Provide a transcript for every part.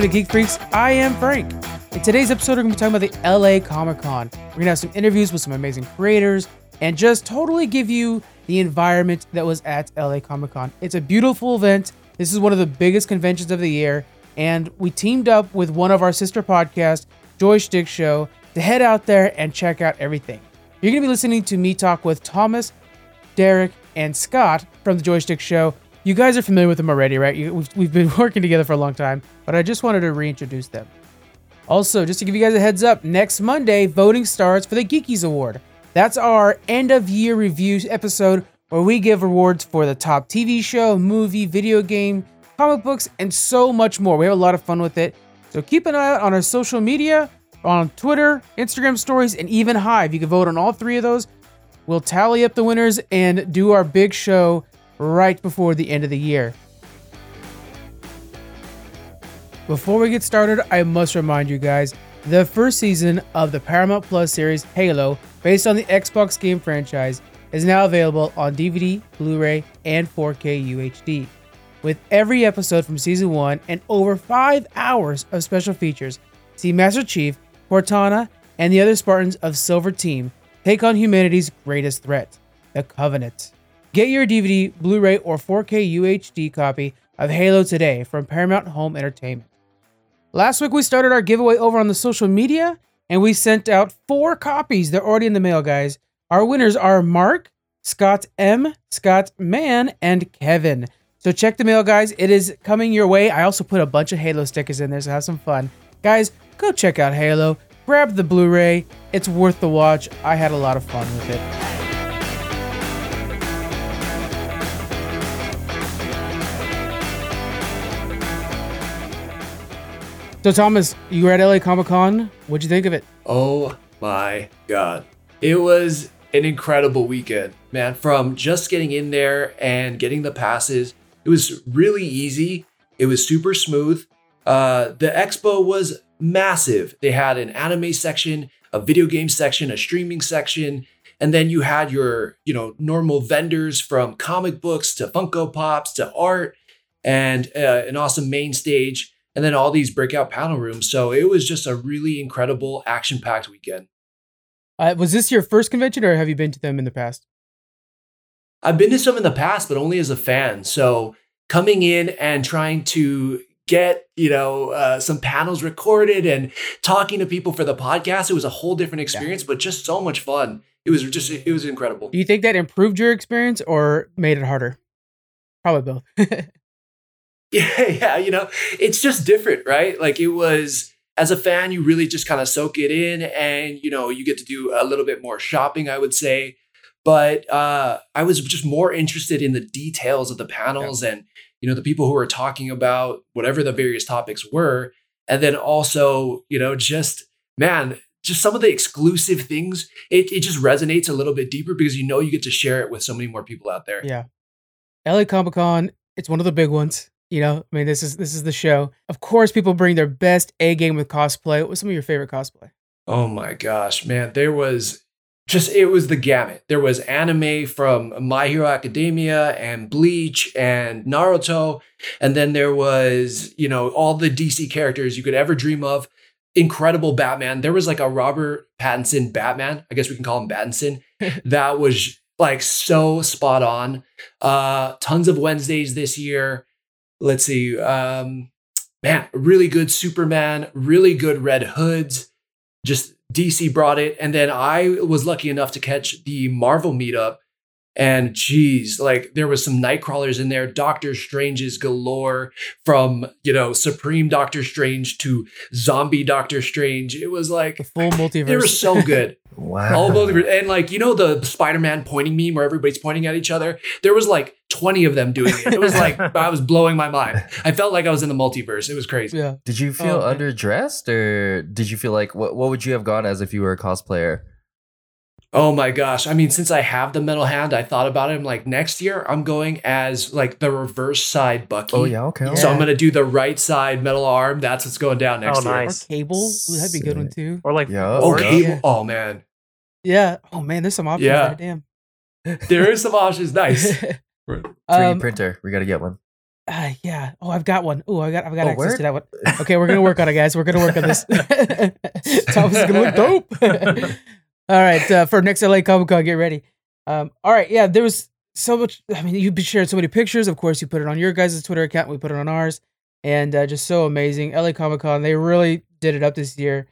welcome to Geek Freaks. I am Frank. In today's episode, we're going to be talking about the LA Comic Con. We're going to have some interviews with some amazing creators and just totally give you the environment that was at LA Comic Con. It's a beautiful event. This is one of the biggest conventions of the year, and we teamed up with one of our sister podcasts, Joystick Show, to head out there and check out everything. You're going to be listening to me talk with Thomas, Derek, and Scott from the Joystick Show. You guys are familiar with them already, right? We've, we've been working together for a long time, but I just wanted to reintroduce them. Also, just to give you guys a heads up, next Monday, voting starts for the Geekies Award. That's our end of year review episode where we give awards for the top TV show, movie, video game, comic books, and so much more. We have a lot of fun with it. So keep an eye out on our social media, on Twitter, Instagram stories, and even Hive. You can vote on all three of those. We'll tally up the winners and do our big show right before the end of the year. Before we get started, I must remind you guys the first season of the Paramount Plus series Halo, based on the Xbox game franchise, is now available on DVD, Blu ray, and 4K UHD. With every episode from season 1 and over 5 hours of special features, see Master Chief, Cortana, and the other Spartans of Silver Team take on humanity's greatest threat, the Covenant. Get your DVD, Blu ray, or 4K UHD copy of Halo today from Paramount Home Entertainment. Last week we started our giveaway over on the social media and we sent out four copies. They're already in the mail, guys. Our winners are Mark, Scott M, Scott Mann, and Kevin. So check the mail, guys. It is coming your way. I also put a bunch of Halo stickers in there, so have some fun. Guys, go check out Halo. Grab the Blu ray. It's worth the watch. I had a lot of fun with it. So, Thomas, you were at LA Comic Con. What'd you think of it? Oh my God. It was an incredible weekend, man. From just getting in there and getting the passes, it was really easy. It was super smooth. Uh, the expo was massive. They had an anime section, a video game section, a streaming section, and then you had your, you know, normal vendors from comic books to Funko Pops to art and uh, an awesome main stage and then all these breakout panel rooms. So it was just a really incredible action packed weekend. Uh, was this your first convention or have you been to them in the past? I've been to some in the past, but only as a fan. So coming in and trying to get you know uh, some panels recorded and talking to people for the podcast it was a whole different experience yeah. but just so much fun it was just it was incredible do you think that improved your experience or made it harder probably both Yeah, yeah, you know, it's just different, right? Like it was as a fan, you really just kind of soak it in and you know, you get to do a little bit more shopping, I would say. But uh I was just more interested in the details of the panels yeah. and you know, the people who were talking about whatever the various topics were. And then also, you know, just man, just some of the exclusive things, it, it just resonates a little bit deeper because you know you get to share it with so many more people out there. Yeah. LA Comic Con, it's one of the big ones. You know, I mean, this is this is the show. Of course, people bring their best A game with cosplay. What was some of your favorite cosplay? Oh my gosh, man! There was just it was the gamut. There was anime from My Hero Academia and Bleach and Naruto, and then there was you know all the DC characters you could ever dream of. Incredible Batman. There was like a Robert Pattinson Batman. I guess we can call him Pattinson. that was like so spot on. Uh, tons of Wednesdays this year let's see, um, man, really good Superman, really good Red Hoods. Just DC brought it. And then I was lucky enough to catch the Marvel meetup. And geez, like there was some Nightcrawlers in there, Doctor Strange's galore from, you know, Supreme Doctor Strange to Zombie Doctor Strange. It was like the full multiverse. They were so good. wow. All multiverse. And like, you know, the Spider Man pointing meme where everybody's pointing at each other? There was like 20 of them doing it. It was like I was blowing my mind. I felt like I was in the multiverse. It was crazy. Yeah. Did you feel oh, underdressed or did you feel like what what would you have gone as if you were a cosplayer? Oh my gosh. I mean, since I have the metal hand, I thought about it. I'm like, next year I'm going as like the reverse side Bucky. Oh yeah, okay. So I'm gonna do the right side metal arm. That's what's going down next oh, year. Nice. Or cable. Ooh, that'd be a good one too. Or like yeah. Oh, cable. Yeah. Oh man. Yeah. Oh man, there's some options. Yeah. There. Damn. there is some options. Nice. 3D um, printer. We got to get one. Uh, yeah. Oh, I've got one. Oh, I got I've got Oh, access word? to that one. Okay, we're gonna work on it, guys. We're gonna work on this. Thomas is gonna look dope. All right, uh, for next LA Comic Con, get ready. Um, all right, yeah, there was so much. I mean, you've shared so many pictures. Of course, you put it on your guys' Twitter account. We put it on ours, and uh, just so amazing. LA Comic Con, they really did it up this year.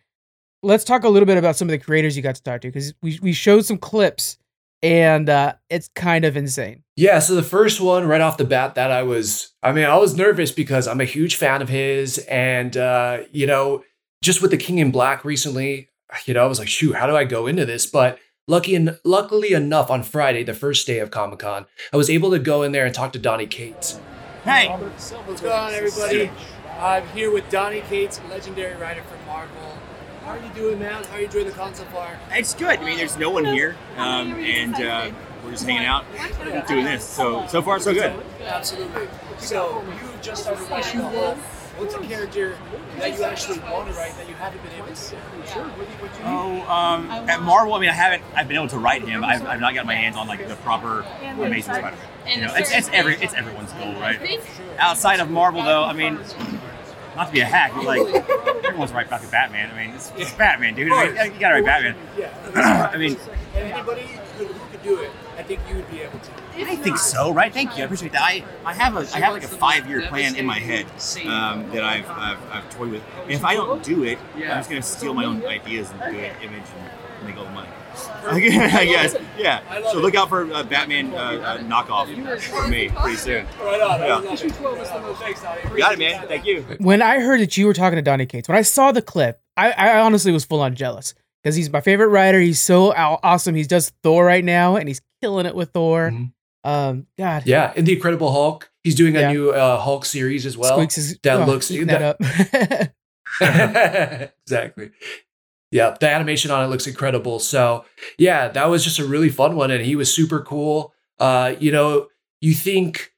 Let's talk a little bit about some of the creators you got to talk to because we we showed some clips, and uh, it's kind of insane. Yeah, so the first one right off the bat that I was, I mean, I was nervous because I'm a huge fan of his. And, uh, you know, just with the King in Black recently, you know, I was like, shoot, how do I go into this? But lucky and luckily enough, on Friday, the first day of Comic Con, I was able to go in there and talk to Donny Cates. Hey, What's going on, everybody? I'm here with Donny Cates, legendary writer from Marvel. How are you doing, man? How are you enjoying the con so far? it's good. I mean, there's no one here, um, and uh, we're just hanging out, doing this. So so far so good. Absolutely. So you just started writing the Hulk. What's a character that you actually want to write that you haven't been able to? Sure. Oh, um, at Marvel, I mean, I haven't. I've been able to write him. I've, I've not got my hands on like the proper Amazing Spider-Man. You know, it's, it's every it's everyone's goal, right? Outside of Marvel, though, I mean, not to be a hack, but like everyone's right about the Batman. I mean, it's, it's Batman, dude. I mean, you gotta write Batman. Yeah. I mean, And anybody who, who could do it, I think you would be able to. I think so, right? Thank you. I appreciate that. I, I have a I have like a five year plan in my head um, that I've, I've I've toyed with. And if I don't do it, I'm just gonna steal my own ideas and do an image and make all the money. I guess, yeah. So look out for uh, Batman uh, uh, knockoff for me pretty soon. Right on. Yeah. Yeah. Thanks, Donny. You got it, man. Thank you. when I heard that you were talking to Donny Cates, when I saw the clip, I, I honestly was full on jealous because he's my favorite writer. He's so awesome. He does Thor right now, and he's killing it with Thor. Mhm. Um, God, Yeah, in the Incredible Hulk, he's doing a new uh, Hulk series as well. Squeaks is that oh, looks- eating that up. exactly. Yeah, the animation on it looks incredible. So, yeah, that was just a really fun one and he was super cool. Uh, you know, you think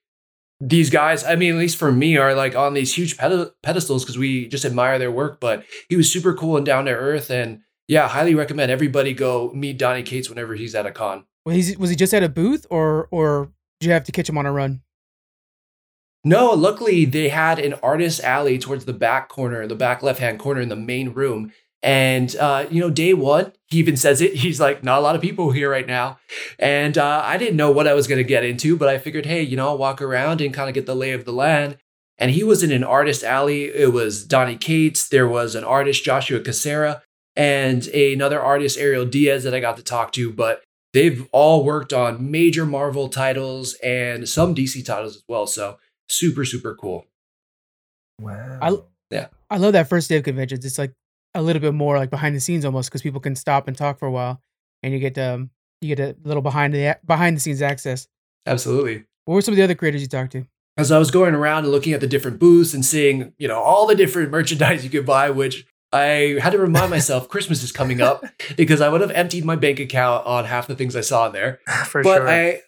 these guys, I mean, at least for me, are like on these huge ped- pedestals because we just admire their work, but he was super cool and down to earth. And yeah, highly recommend everybody go meet Donny Cates whenever he's at a con. was, he, was he just at a booth, or or did you have to catch him on a run? No, luckily they had an artist alley towards the back corner, the back left hand corner in the main room. And uh, you know, day one, he even says it. He's like, not a lot of people here right now. And uh, I didn't know what I was gonna get into, but I figured, hey, you know, I'll walk around and kind of get the lay of the land. And he was in an artist alley. It was Donny Cates. There was an artist, Joshua Cassara, and another artist, Ariel Diaz, that I got to talk to. But they've all worked on major Marvel titles and some DC titles as well. So super super cool Wow. I yeah. I love that first day of conventions. It's like a little bit more like behind the scenes almost because people can stop and talk for a while, and you get um you get a little behind the behind the scenes access. absolutely What were some of the other creators you talked to? as i was going around and looking at the different booths and seeing you know all the different merchandise you could buy which i had to remind myself christmas is coming up because i would have emptied my bank account on half the things i saw in there For but sure. I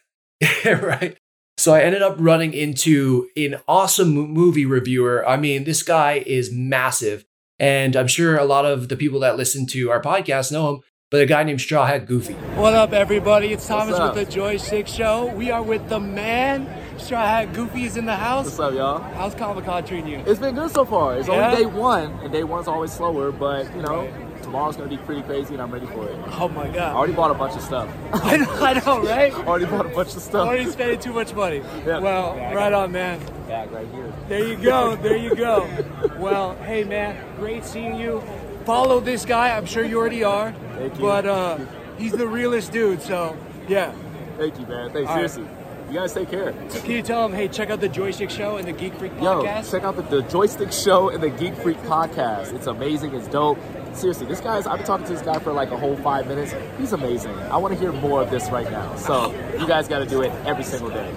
right. So I ended up running into an awesome movie reviewer. I mean, this guy is massive, and I'm sure a lot of the people that listen to our podcast know him. But a guy named Straw Hat Goofy. What up, everybody? It's Thomas with the Joystick Show. We are with the man. Straw Hat Goofy is in the house. What's up, y'all? How's Comic Con treating you? It's been good so far. It's Yeah? only day one, and day one's always slower, but you know, tomorrow's gonna be pretty crazy, and I'm ready for it. Oh my god! I already bought a bunch of stuff. I know, I know right? already bought a bunch of stuff. Already spending too much money. Yeah. Well, Yeah, right on, man. Right here. There you go. There you go. Well, hey, man, great seeing you. Follow this guy. I'm sure you already are. Thank you. But uh, he's the realest dude. So, yeah. Thank you, man. Thanks. All right. Seriously, you guys take care. Can you tell him, hey, check out the Joystick Show and the Geek Freak Yo, podcast? check out the, the Joystick Show and the Geek Freak podcast. It's amazing. It's dope. Seriously, this guy's. I've been talking to this guy for like a whole five minutes. He's amazing. I want to hear more of this right now. So you guys got to do it every single day.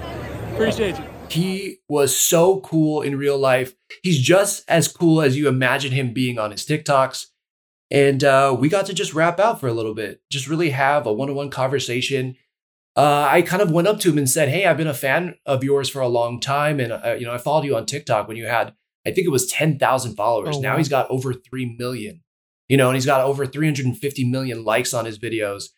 Appreciate you. He was so cool in real life. He's just as cool as you imagine him being on his TikToks. And uh, we got to just rap out for a little bit, just really have a one on one conversation. Uh, I kind of went up to him and said, Hey, I've been a fan of yours for a long time. And, uh, you know, I followed you on TikTok when you had, I think it was 10,000 followers. Oh, now wow. he's got over 3 million, you know, and he's got over 350 million likes on his videos.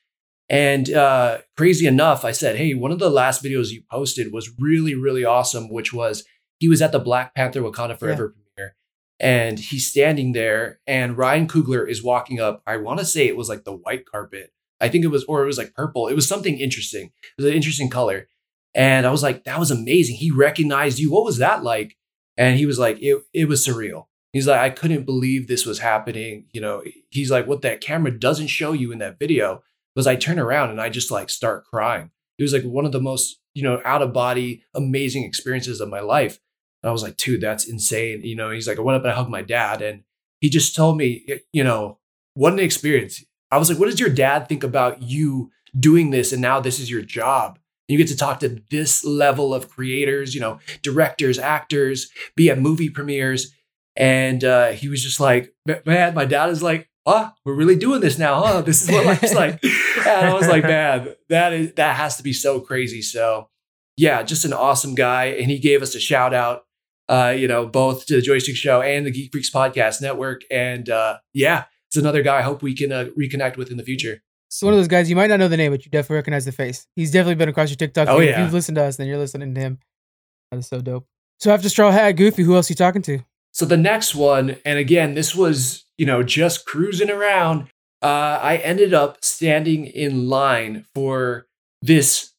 And uh, crazy enough, I said, Hey, one of the last videos you posted was really, really awesome, which was he was at the Black Panther Wakanda Forever premiere, and he's standing there, and Ryan Coogler is walking up. I want to say it was like the white carpet. I think it was, or it was like purple. It was something interesting. It was an interesting color. And I was like, that was amazing. He recognized you. What was that like? And he was like, it, it was surreal. He's like, I couldn't believe this was happening. You know, he's like, what that camera doesn't show you in that video was I turn around and I just like start crying. It was like one of the most, you know, out of body, amazing experiences of my life. And I was like, dude, that's insane. You know, he's like, I went up and I hugged my dad and he just told me, you know, what an experience. I was like, what does your dad think about you doing this? And now this is your job. You get to talk to this level of creators, you know, directors, actors, be at movie premieres. And uh, he was just like, man, my dad is like, oh, we're really doing this now, huh? This is what life's like. And I was like, man, that is that has to be so crazy. So yeah, just an awesome guy. And he gave us a shout out, uh, you know, both to the Joystick Show and the Geek Freaks Podcast Network. And uh, yeah, it's another guy I hope we can uh, reconnect with in the future. So one of those guys you might not know the name, but you definitely recognize the face. He's definitely been across your TikTok. Oh, feed. If you've listened to us, then you're listening to him. That is so dope. So after Straw Hat, Goofy, who else are you talking to? So the next one, and again, this was, you know, just cruising around. Uh, I ended up standing in line for this,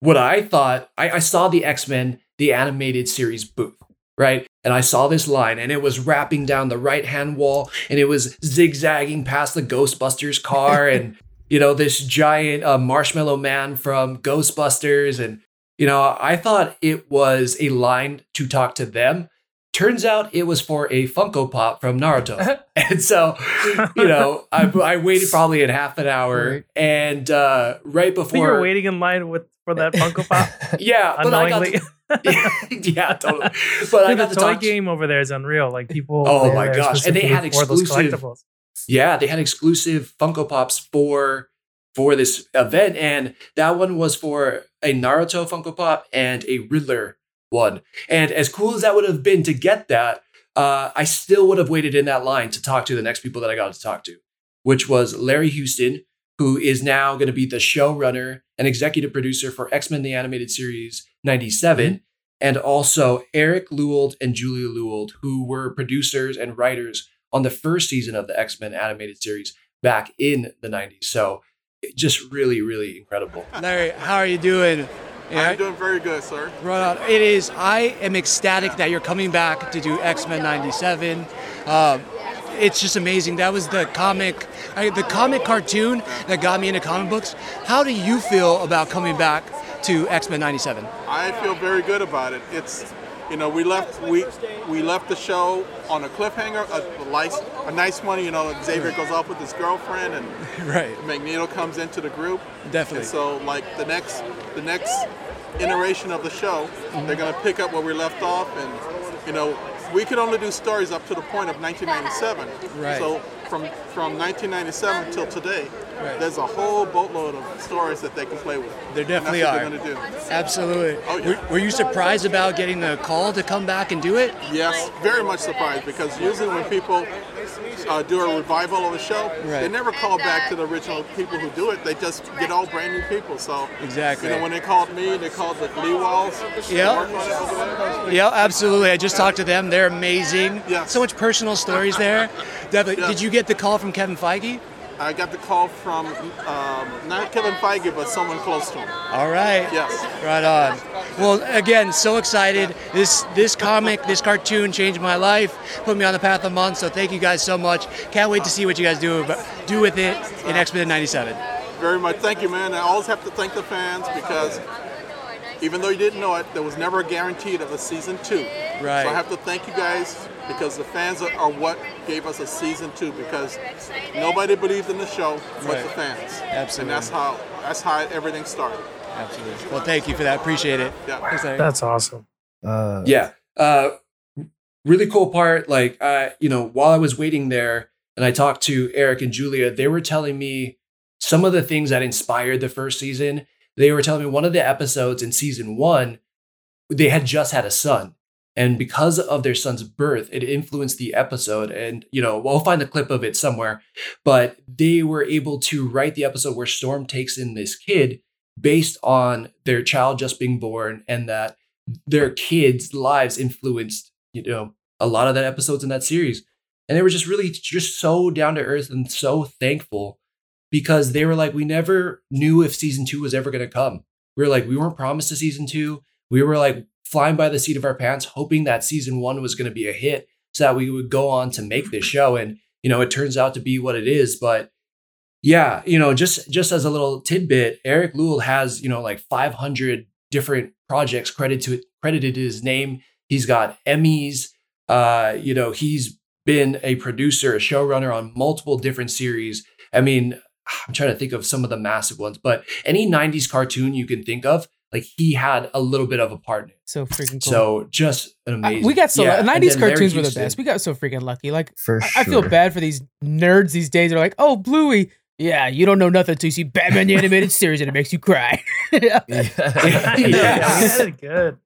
what I thought, I, I saw the X Men, the animated series booth, right? And I saw this line, and it was wrapping down the right hand wall, and it was zigzagging past the Ghostbusters car, and, you know, this giant uh, marshmallow man from Ghostbusters. And, you know, I thought it was a line to talk to them. Turns out it was for a Funko Pop from Naruto. and so, you know, I, I waited probably in half an hour. Right. And uh, right before. you were waiting in line with for that Funko Pop Yeah, but I got unknowingly. to, yeah, totally. But I got the to toy talk to- game over there is unreal. Like people. Oh my gosh. And they had specifically for those exclusive- Yeah, they had exclusive Funko Pops for for this event, and that one was for a Naruto Funko Pop and a Riddler one. And as cool as that would have been to get that, uh, I still would have waited in that line to talk to the next people that I got to talk to, which was Larry Houston, who is now going to be the showrunner and executive producer for X Men: The Animated Series '97. And also Eric Lewald and Julia Lewald, who were producers and writers on the first season of the X Men animated series back in the 90s. So just really, really incredible. Larry, how are you doing? Yeah, I'm doing very good, sir. right on. It is. I am ecstatic that you're coming back to do X Men '97. Um, it's just amazing. That was the comic, I, the comic cartoon that got me into comic books. How do you feel about coming back to X Men '97? I feel very good about it. It's, you know, we left we we left the show on a cliffhanger, a, a nice a nice one. You know, Xavier goes off with his girlfriend, and Right. Magneto comes into the group. Definitely. And so, like the next the next iteration of the show, mm-hmm. they're gonna pick up where we left off, and you know, we could only do stories up to the point of 1997. Right. So from from 1997 till today, Right. there's a whole boatload of stories that they can play with. There definitely are. what they're gonna do. Absolutely. Oh, yeah. were, were you surprised about getting the call to come back and do it? Yes, very much surprised because usually when people uh, do a revival of a show, Right. they never call back to the original people who do it. They just get all brand new people. So Exactly. you know, when they called me, they called the Lewalds. Yeah. Yeah, absolutely. I just talked to them. They're amazing. Yes. So much personal stories there. Definitely. Yeah. Did you get the call from Kevin Feige? I got the call from um, not Kevin Feige, but someone close to him. All right. Yes. Right on. Well, again, so excited. This this comic, this cartoon changed my life, put me on the path of month. So thank you guys so much. Can't wait to see what you guys do do with it in X Men '97. Very much. Thank you, man. I always have to thank the fans because even though you didn't know it, there was never a guaranteed of a season two. Right. So I have to thank you guys because the fans are, are what gave us a season two because nobody believed in the show but Right. the fans. Absolutely. And that's how that's how everything started. Absolutely. Well, thank you for that. Appreciate it. Yeah. That's awesome. Uh, Yeah. Uh, really cool part. Like, uh, you know, while I was waiting there and I talked to Eric and Julia, they were telling me some of the things that inspired the first season. They were telling me one of the episodes in season one, they had just had a son. And because of their son's birth, it influenced the episode. And, you know, we'll find the clip of it somewhere. But they were able to write the episode where Storm takes in this kid based on their child just being born and that their kids' lives influenced, you know, a lot of that episodes in that series. And they were just really just so down to earth and so thankful because they were like, we never knew if season two was ever going to come. We were like, we weren't promised a season two. We were like flying by the seat of our pants, hoping that season one was going to be a hit so that we would go on to make this show. And, you know, it turns out to be what it is. But yeah, you know, just just as a little tidbit, Eric Lewald has, you know, like 500 different projects credited to credited to his name. He's got Emmys. Uh, you know, he's been a producer, a showrunner on multiple different series. I mean, I'm trying to think of some of the massive ones, but any 90s cartoon you can think of, like he had a little bit of a part in it. So freaking cool. So just an amazing. we got so yeah, and 90s cartoons were the best. We got so freaking lucky. Like For I, sure. I feel bad for these nerds these days. They're like, "Oh, Bluey, yeah, you don't know nothing until you see Batman the animated series and it makes you cry." Yeah. yeah, we had it good.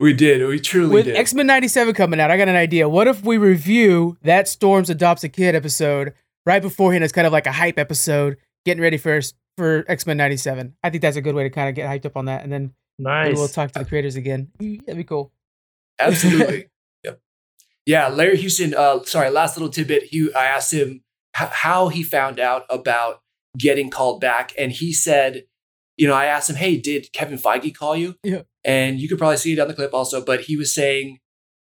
We did. We truly With did. X Men '97 coming out, I got an idea. What if we review that Storms adopts a kid episode right beforehand? It's kind of like a hype episode, getting ready for for X Men '97. I think that's a good way to kind of get hyped up on that, and then Nice. we'll talk to the creators again. That'd be cool. Absolutely. yep. Yeah, Larry Houston. Uh, sorry, last little tidbit. He, I asked him h- how he found out about getting called back, and he said, you know, I asked him, "Hey, did Kevin Feige call you?" Yeah. And you could probably see it on the clip also, but he was saying,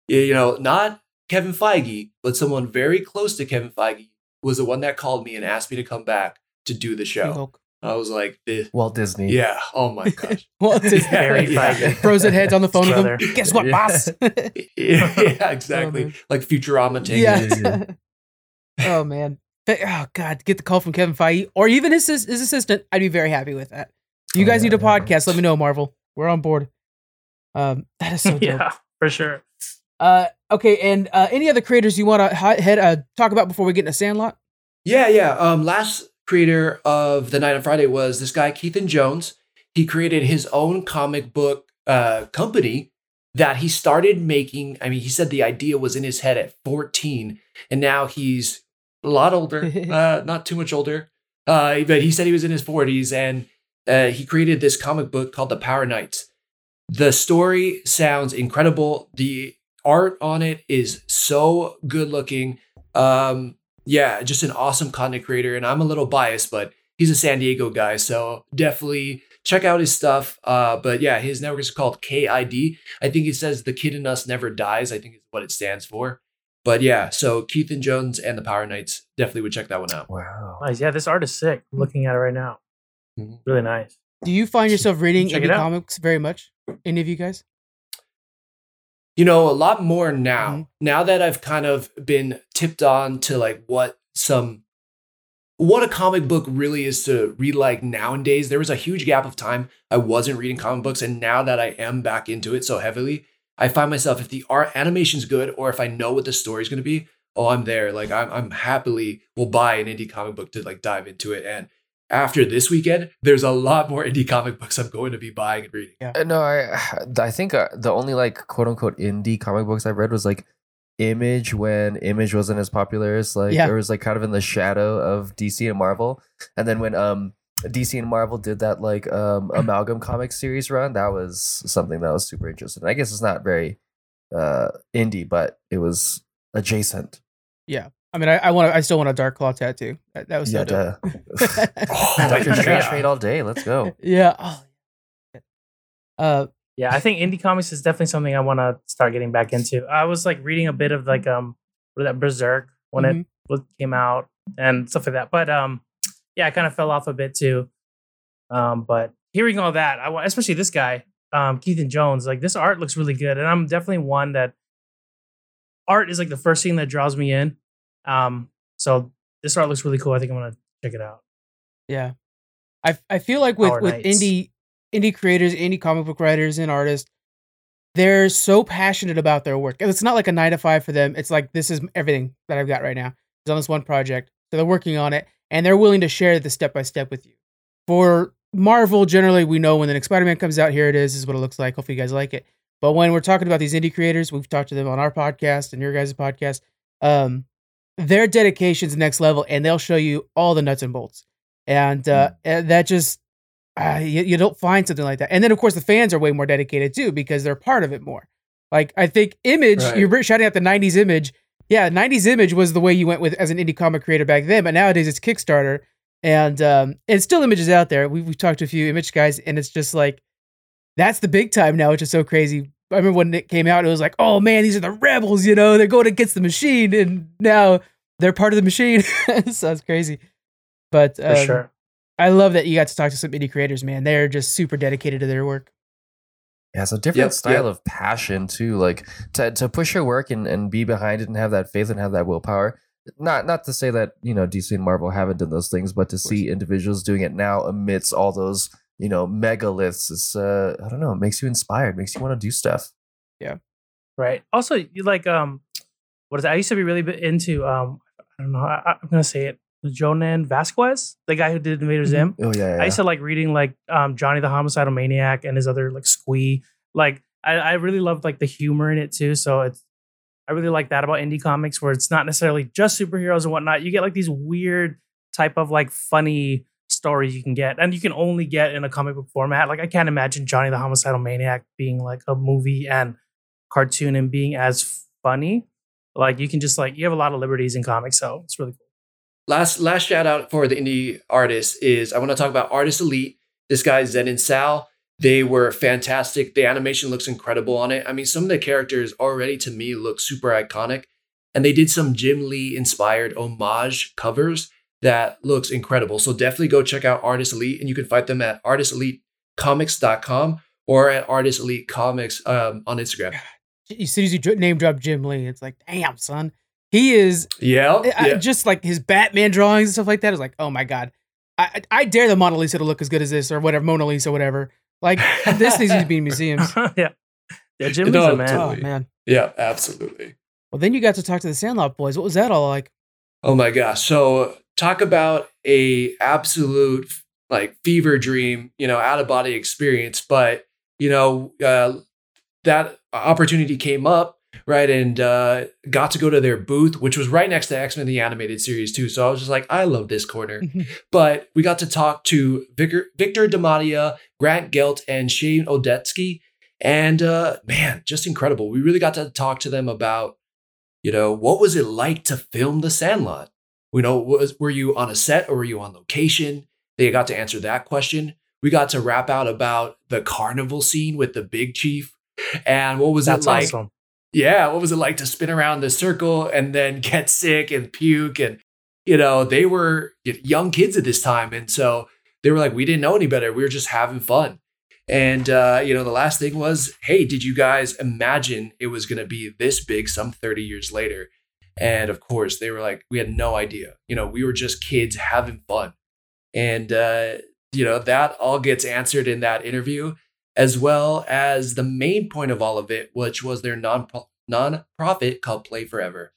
you know, not Kevin Feige, but someone very close to Kevin Feige was the one that called me and asked me to come back to do the show. Hulk. I was like, this, Walt Disney. yeah, oh my gosh. Well, it's just Very Yeah. Feige. frozen heads on the phone with Brother. them. Guess what, Yeah. boss? yeah, exactly. man. like Futurama taking yeah. oh man. But- Oh god, get the call from Kevin Feige or even his his assistant, I'd be very happy with that. If you Oh, guys yeah, need a yeah. podcast, let me know, Marvel. We're on board. Um, that is so dope. yeah, for sure. Uh, okay, and uh, any other creators you want to head uh, talk about before we get into Sandlot? Yeah, yeah. Um, last creator of the Night on Friday was this guy Keithan Jones. He created his own comic book uh, company that he started making. I mean, he said the idea was in his head at 14, and now he's a lot older, uh, not too much older. Uh, but he said he was in his 40s, and uh, he created this comic book called The Power Knights. The story sounds incredible. The art on it is so good looking. Um, yeah, just an awesome content creator. And I'm a little biased, but he's a San Diego guy. So definitely check out his stuff. Uh, but yeah, his network is called KID. I think he says the kid in us never dies. I think is what it stands for. But yeah, so Keithan Jones and the Power Knights definitely would check that one out. Wow. Nice. Yeah, this art is sick. I'm looking at it right now. Mhm. Really nice. Do you find yourself reading Check indie comics very much? Any of you guys? You know, a lot more now. Mhm. Now that I've kind of been tipped on to like what some what a comic book really is to read like nowadays. There was a huge gap of time I wasn't reading comic books and now that I am back into it so heavily, I find myself if the art animation's good or if I know what the story's going to be, oh, I'm there. Like I'm I'm happily will buy an indie comic book to like dive into it and after this weekend, there's a lot more indie comic books I'm going to be buying and reading. Uh, No, I I think uh, the only like quote unquote indie comic books I read was like Image when Image wasn't as popular as like Yeah. it was like kind of in the shadow of DC and Marvel, and then when um DC and Marvel did that like um amalgam comic series run, that was something that was super interesting. I guess it's not very uh indie, but it was adjacent. I mean, I, I want. I still want a Dark Claw tattoo. That, that was so Yeah, dope. duh. Oh, Doctor. Strange trade all day. Let's go. yeah. Oh. Uh, Yeah, I think indie comics is definitely something I want to start getting back into. I was like reading a bit of like um that Berserk when Mhm. it came out and stuff like that. But um yeah, I kind of fell off a bit too. Um but hearing all that, I want especially this guy, um Keithan Jones, like this art looks really good and I'm definitely one that art is like the first thing that draws me in. Um so this art looks really cool. I think I'm to check it out. Yeah. I I feel like with Power with indie indie creators, indie comic book writers and artists, they're so passionate about their work. It's not like a 9 to 5 for them. It's like this is everything that I've got right now. It's on this one project. So they're working on it and they're willing to share the step by step with you. For Marvel, generally we know when the next Spider-Man comes out, here it is, this is what it looks like. Hopefully you guys like it. But when we're talking about these indie creators, we've talked to them on our podcast and your guys' podcast. Um, their dedication's next level, and they'll show you all the nuts and bolts, and uh, and that just uh, you, you don't find something like that. And then of course the fans are way more dedicated too because they're part of it more. Like I think Image, Right. you're shouting out the '90s Image. Yeah, '90s Image was the way you went with as an indie comic creator back then, but nowadays it's Kickstarter, and um, and still images out there. We've, we've talked to a few image guys, and it's just like that's the big time now, which is so crazy. I remember when it came out, it was like, oh man, these are the rebels, you know, they're going against the machine, and now they're part of the machine. so it's crazy. But For um, sure. I love that you got to talk to some indie creators, man. They're just super dedicated to their work. Yeah, it's a different Yep, style yep. of passion too. Like to to push your work and, and be behind it and have that faith and have that willpower. Not not to say that you know DC and Marvel haven't done those things, but to see individuals doing it now amidst all those you know megaliths, it's uh I don't know, it makes you inspired, makes you want to do stuff. Yeah. Right. Also, you like um, what is it? I used to be really bit into um, I don't know. I, I- I'm gonna say it. Jhonen Vasquez, the guy who did Invader Zim. Oh yeah, yeah. I used to like reading like um Johnny the Homicidal Maniac and his other like Squee. Like I, I really loved like the humor in it too. So it's I really like that about indie comics where it's not necessarily just superheroes and whatnot. You get like these weird type of like funny stories you can get, and you can only get in a comic book format. Like I can't imagine Johnny the Homicidal Maniac being like a movie and cartoon and being as funny. Like you can just like you have a lot of liberties in comics, so it's really cool. last last shout out for the indie artists is I want to talk about Artist Elite. This guy Zen and Sal. They were fantastic. The animation looks incredible on it. I mean, some of the characters already to me look super iconic, and they did some Jim Lee inspired homage covers that looks incredible. So definitely go check out Artist Elite, and you can find them at artistelitecomics.com or at Artist Elite Comics um, on Instagram. As soon as you dr- name drop Jim Lee, it's like, damn, son. He is Yeah, I- I- yeah. just like his Batman drawings and stuff like that is like, oh my god, I I I dare the Mona Lisa to look as good as this or whatever Mona Lisa, whatever. Like this needs to be in museums. yeah, yeah. Jim No, Lee's a man. totally. Oh man. yeah, absolutely. Well, then you got to talk to the Sandlot boys. What was that all like? Oh my gosh. So talk about a absolute like fever dream, you know, out of body experience. But, you know, uh, that opportunity came up, right? And uh, got to go to their booth, which was right next to X-Men the animated series too. So I was just like, I love this corner. but we got to talk to Victor, Victor DiMattia, Grant Gelt, and Shane Odetsky. And uh, man, just incredible. We really got to talk to them about, you know, what was it like to film The Sandlot? You know, was were you on a set or were you on location? They got to answer that question. We got to rap out about the carnival scene with the big chief. And what was That's it like? awesome. yeah, what was it like to spin around the circle and then get sick and puke? And, you know, they were young kids at this time. And so they were like, we didn't know any better. We were just having fun. And, uh, you know, the last thing was, hey, did you guys imagine it was going to be this big some 30 years later? And of course, they were like, we had no idea. You know, we were just kids having fun. And, uh, you know, that all gets answered in that interview as well as the main point of all of it, which was their non non-profit called Play Forever.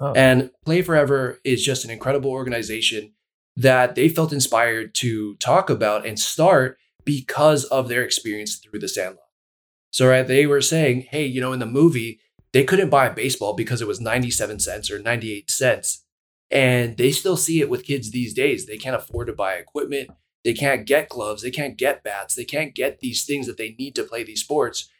Oh. And Play Forever is just an incredible organization that they felt inspired to talk about and start because of their experience through the Sandlot. So right, they were saying, hey, you know, in the movie, they couldn't buy a baseball because it was 97 cents or 98 cents. And they still see it with kids these days. They can't afford to buy equipment. They can't get gloves. They can't get bats. They can't get these things that they need to play these sports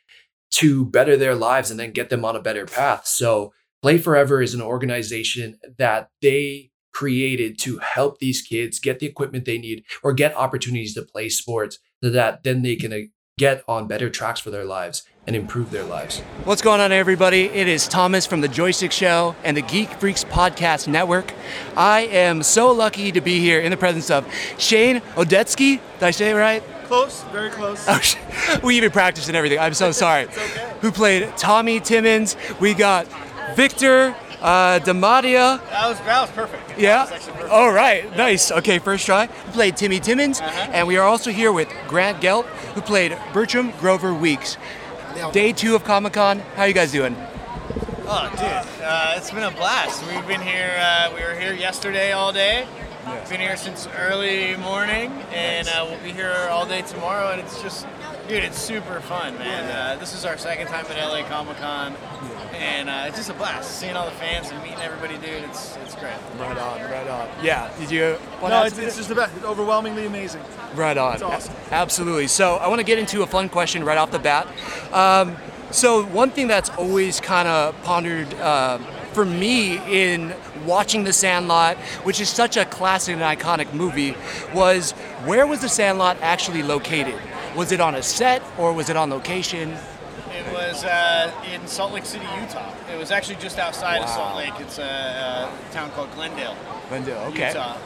to better their lives and then get them on a better path. So, Play Forever is an organization that they created to help these kids get the equipment they need or get opportunities to play sports so that then they can uh, get on better tracks for their lives and improve their lives. What's going on, everybody? It is Thomas from the Joystick Show and the Geek Freaks Podcast Network. I am so lucky to be here in the presence of Shane Odetsky. Did I say it right? Close, very close. Oh, we even practiced and everything. I'm so sorry. Who played Tommy Timmons? We got Victor uh, DiMattia. That was that was perfect. Yeah. That was perfect. All right. Nice. Okay. First try. We played Timmy Timmons, Uh-huh. and we are also here with Grant Gelt, who played Bertram Grover Weeks. Day two of Comic Con. How are you guys doing? Oh, dude, uh, it's been a blast. We've been here. Uh, we were here yesterday all day. Been here since early morning, and uh, we'll be here all day tomorrow. And it's just, Dude, it's super fun, man. Uh, this is our second time at LA Comic Con, and uh, it's just a blast. Seeing all the fans and meeting everybody, dude. It's it's great. Right on, right on. Yeah. Did you? No, it's, it's just the best. It's overwhelmingly amazing. Right on. It's awesome. Absolutely. So I want to get into a fun question right off the bat. Um, so one thing that's always kind of pondered uh, for me in watching The Sandlot, which is such a classic and iconic movie, was where was The Sandlot actually located? Was it on a set or was it on location? It was uh, in Salt Lake City, Utah. It was actually just outside of Salt Lake. It's a, a town called Glendale, Glendale. Okay. Utah,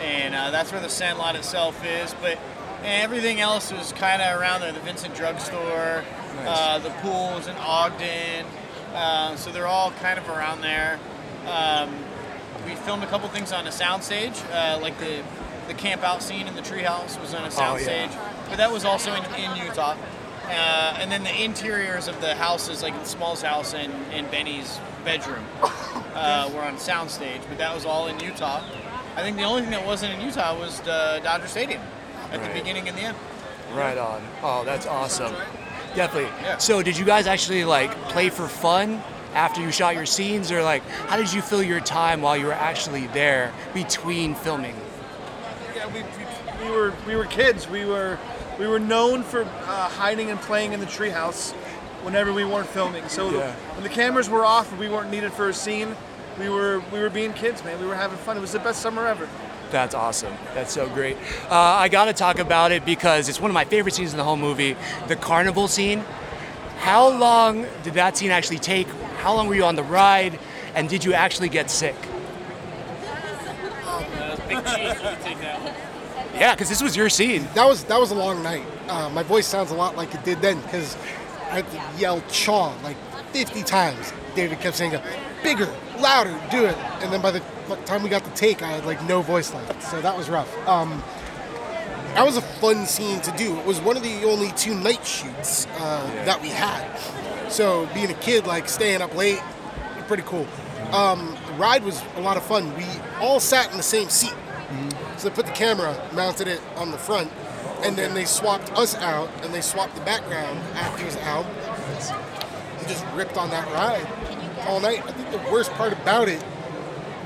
and uh, that's where the Sandlot itself is. But everything else was kind of around there. The Vincent Drug Store, uh, the pool was in Ogden, uh, so they're all kind of around there. Um, we filmed a couple things on a soundstage, uh, like the the camp out scene in the treehouse was on a Oh, yeah. Soundstage, but that was also in, in Utah. Uh, and then the interiors of the houses, like Small's house and, and Benny's bedroom, uh, were on soundstage, but that was all in Utah. I think the only thing that wasn't in Utah was the Dodger Stadium at Right. the beginning and the end. Right on. Oh, that's awesome. Definitely. Yeah. So, did you guys actually like play for fun after you shot your scenes, or like how did you fill your time while you were actually there between filming? Yeah, we, we, we were we were kids. We were we were known for uh, hiding and playing in the treehouse whenever we weren't filming. So Yeah. when the cameras were off and we weren't needed for a scene, we were we were being kids, man. We were having fun. It was the best summer ever. That's awesome. That's so great. Uh, I got to talk about it because it's one of my favorite scenes in the whole movie, the carnival scene. How long did that scene actually take? How long were you on the ride? And did you actually get sick? Big cheese, you take that one. Yeah, because this was your scene. That was that was a long night. Uh, my voice sounds a lot like it did then because I had to yell "chaw" like 50 times. David kept saying, "Bigger, louder, do it." And then by the time we got the take, I had like no voice left. So that was rough. Um, that was a fun scene to do. It was one of the only two night shoots uh, that we had. So being a kid, like staying up late, pretty cool. Um, the ride was a lot of fun. We all sat in the same seat. So they put the camera, mounted it on the front, and then they swapped us out and they swapped the background actors out. And just ripped on that ride all night. I think the worst part about it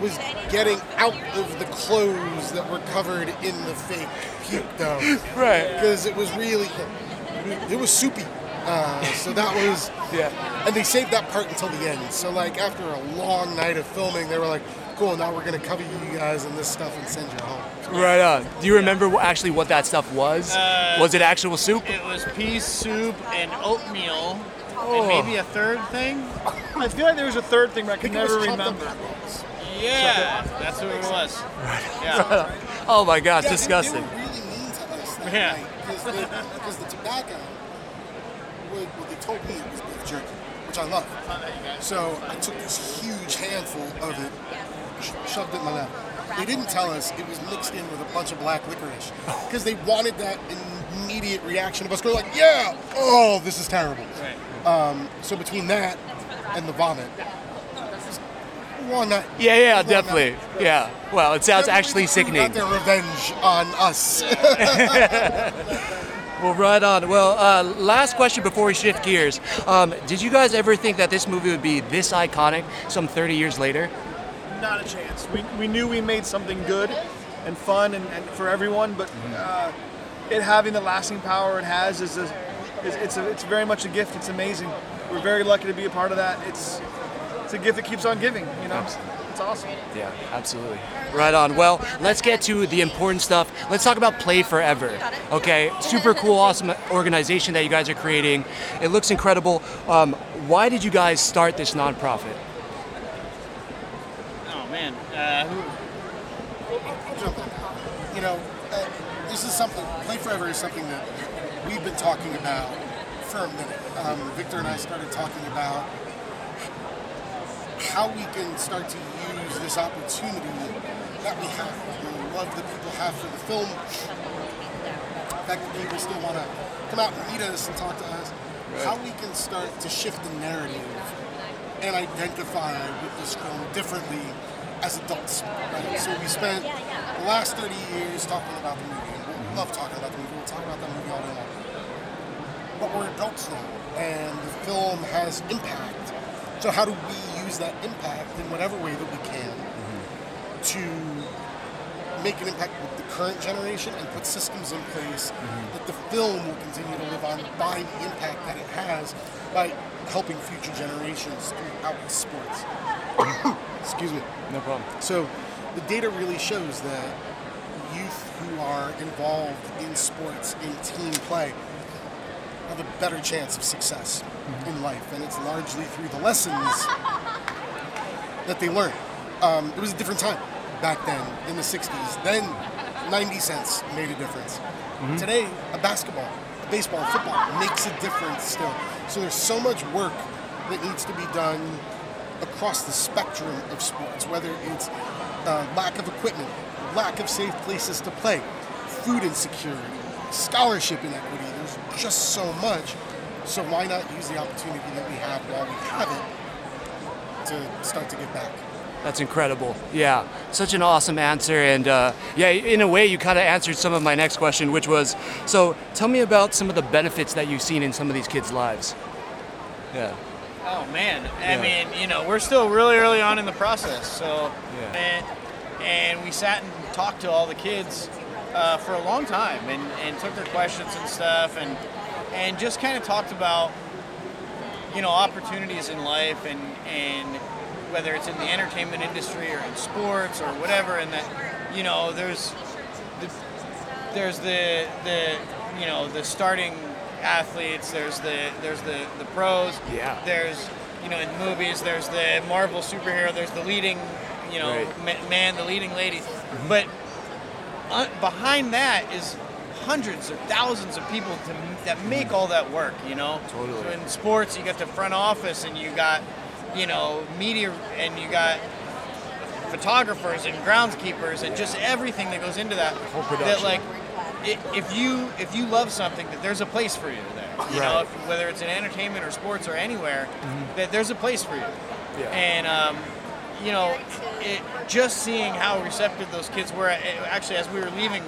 was getting out of the clothes that were covered in the fake puke though. Right. Because it was really, it was soupy. Uh, so that was, Yeah. and they saved that part until the end. So like after a long night of filming, they were like, "Cool, now we're gonna cover you guys in this stuff and send you home." Right on. Do you remember wh- actually what that stuff was? Uh, was it actual soup? It was pea soup and oatmeal, Oh. and maybe a third thing. I feel like there was a third thing, but I I can think it never was chopped up remember. apples. Yeah, that's what it was. Yeah. Oh my gosh, Yeah, disgusting. They were really mean to us that Yeah. night because the, the tobacco, what, what they told me it was beef jerky, which I love. So I took this huge handful of it, sh- shoved it in my mouth. They didn't tell us it was mixed in with a bunch of black licorice because they wanted that immediate reaction of us going like, "Yeah, oh, this is terrible." Um, so between that and the vomit, one night. Yeah, yeah, one definitely. night. Yeah. Well, it sounds Everybody actually sickening. Got their revenge on us. Well, right on. Well, uh, last question before we shift gears. Um, did you guys ever think that this movie would be this iconic some 30 years later? Not a chance. We, we knew we made something good and fun and, and for everyone, but uh, it having the lasting power it has is, a, is it's a, it's very much a gift. It's amazing. We're very lucky to be a part of that. It's it's a gift that keeps on giving. You know, it's awesome. Yeah, absolutely. Right on. Well, let's get to the important stuff. Let's talk about Play Forever. Okay, super cool, awesome organization that you guys are creating. It looks incredible. Um, why did you guys start this nonprofit? Uh, who. You know, uh, this is something. Play Forever is something that we've been talking about for a minute. Um, Victor and I started talking about how we can start to use this opportunity that we have, the love that people have for the film, the fact that people still want to come out and meet us and talk to us. How we can start to shift the narrative and identify with this film differently as adults. Right? So we spent the last 30 years talking about the movie. We love talking about the movie. We'll talk about that movie all day long. but we're adults now, and the film has impact. So how do we use that impact in whatever way that we can to make an impact with the current generation and put systems in place that the film will continue to live on by the impact that it has by helping future generations throughout sports. Excuse me. No problem. So the data really shows that youth who are involved in sports, in team play, have a better chance of success in life. And it's largely through the lessons that they learn. Um, it was a different time back then in the 60s. Then 90 cents made a difference. Today, a basketball, a baseball, a football makes a difference still. So there's so much work that needs to be done across the spectrum of sports, whether it's uh, lack of equipment, lack of safe places to play, food insecurity, scholarship inequity. There's just so much. So why not use the opportunity that we have while we have it to start to give back? That's incredible. Yeah, such an awesome answer. And uh, yeah, in a way, you kind of answered some of my next question, which was so tell me about some of the benefits that you've seen in some of these kids' lives. Yeah. Oh man, I Yeah. mean, you know, we're still really early on in the process. So, Yeah. and and we sat and talked to all the kids uh, for a long time, and, and took their questions and stuff, and and just kind of talked about you know opportunities in life, and and whether it's in the entertainment industry or in sports or whatever, and that you know there's the, there's the the you know the starting athletes there's the there's the the pros Yeah. there's you know in movies there's the marvel superhero there's the leading you know Right. ma- man the leading lady but uh, behind that is hundreds or thousands of people to, that make all that work you know Totally. so in sports you got the front office and you got you know media and you got photographers and groundskeepers and just everything that goes into that. Whole That like, if you if you love something, that there's a place for you there. You know, if, whether it's in entertainment or sports or anywhere, that there's a place for you. Yeah. And um, you know, it, just seeing how receptive those kids were. eh, Actually, as we were leaving,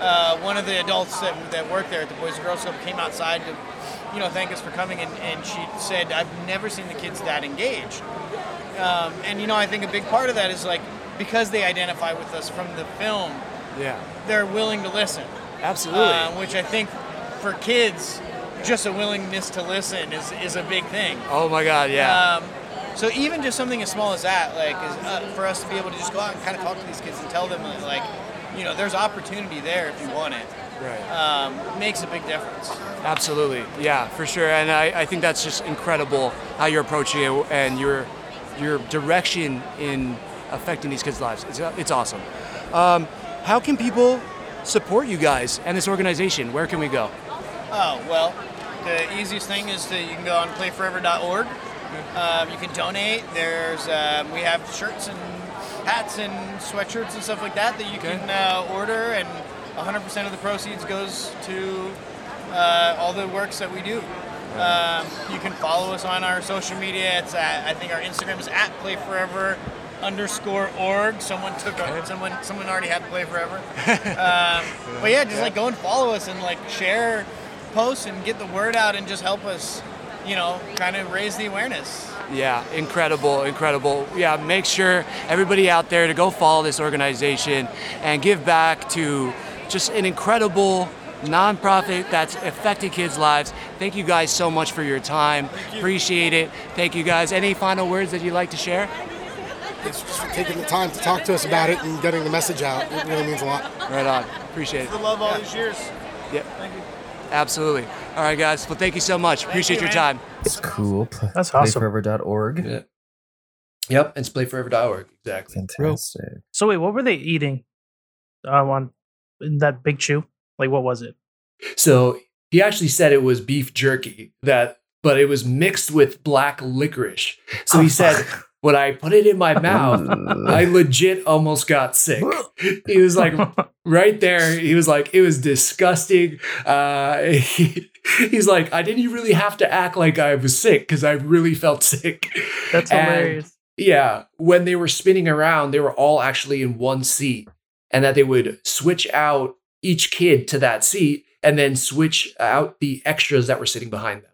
uh, one of the adults that, that worked there at the Boys and Girls Club came outside to, you know, thank us for coming, and, and she said, "I've never seen the kids that engaged." Um, and you know, I think a big part of that is like because they identify with us from the film, Yeah. they're willing to listen. Absolutely. Uh, which I think for kids, just a willingness to listen is, is a big thing. oh my God. Yeah. Um, so even just something as small as that, like, is, uh, for us to be able to just go out and kind of talk to these kids and tell them, uh, like, you know, there's opportunity there if you want it, right. um, makes a big difference. Absolutely, yeah, for sure. And I, I think that's just incredible how you're approaching it and your your direction in affecting these kids' lives. It's, it's awesome. Um, how can people support you guys and this organization? Where can we go? Oh, well, the easiest thing is that you can go on playforever.org. Um, you can donate. There's um, we have shirts and hats and sweatshirts and stuff like that that you Okay. can uh, order, and 100% of the proceeds goes to uh, all the works that we do. Um, you can follow us on our social media. It's at, I think our Instagram is at playforever underscore org. Someone took our, someone someone already had play forever. um, but yeah, just like go and follow us and like share posts and get the word out and just help us, you know, kind of raise the awareness. Yeah, incredible, incredible. Yeah, make sure everybody out there to go follow this organization and give back to just an incredible nonprofit that's affecting kids' lives. Thank you guys so much for your time. Appreciate it. Thank you guys. Any final words that you'd like to share? It's just taking the time to talk to us about it and getting the message out. It really means a lot. Right on. Appreciate it. For love all these years. Yep. Thank you. Absolutely. All right, guys. Well, thank you so much. Appreciate you, your man. time. It's cool. That's awesome. Playforever.org. Yeah. Yep, and it's playforever.org. Exactly. Fantastic. So wait, what were they eating? Um, on in that big chew? Like what was it? So he actually said it was beef jerky that, but it was mixed with black licorice. So he said, when I put it in my mouth, I legit almost got sick. He was like, right there. He was like, it was disgusting. Uh, he- he's like, I didn't really have to act like I was sick because I really felt sick. That's And- hilarious. Yeah, when they were spinning around, they were all actually in one seat, and that they would switch out each kid to that seat, and then switch out the extras that were sitting behind them.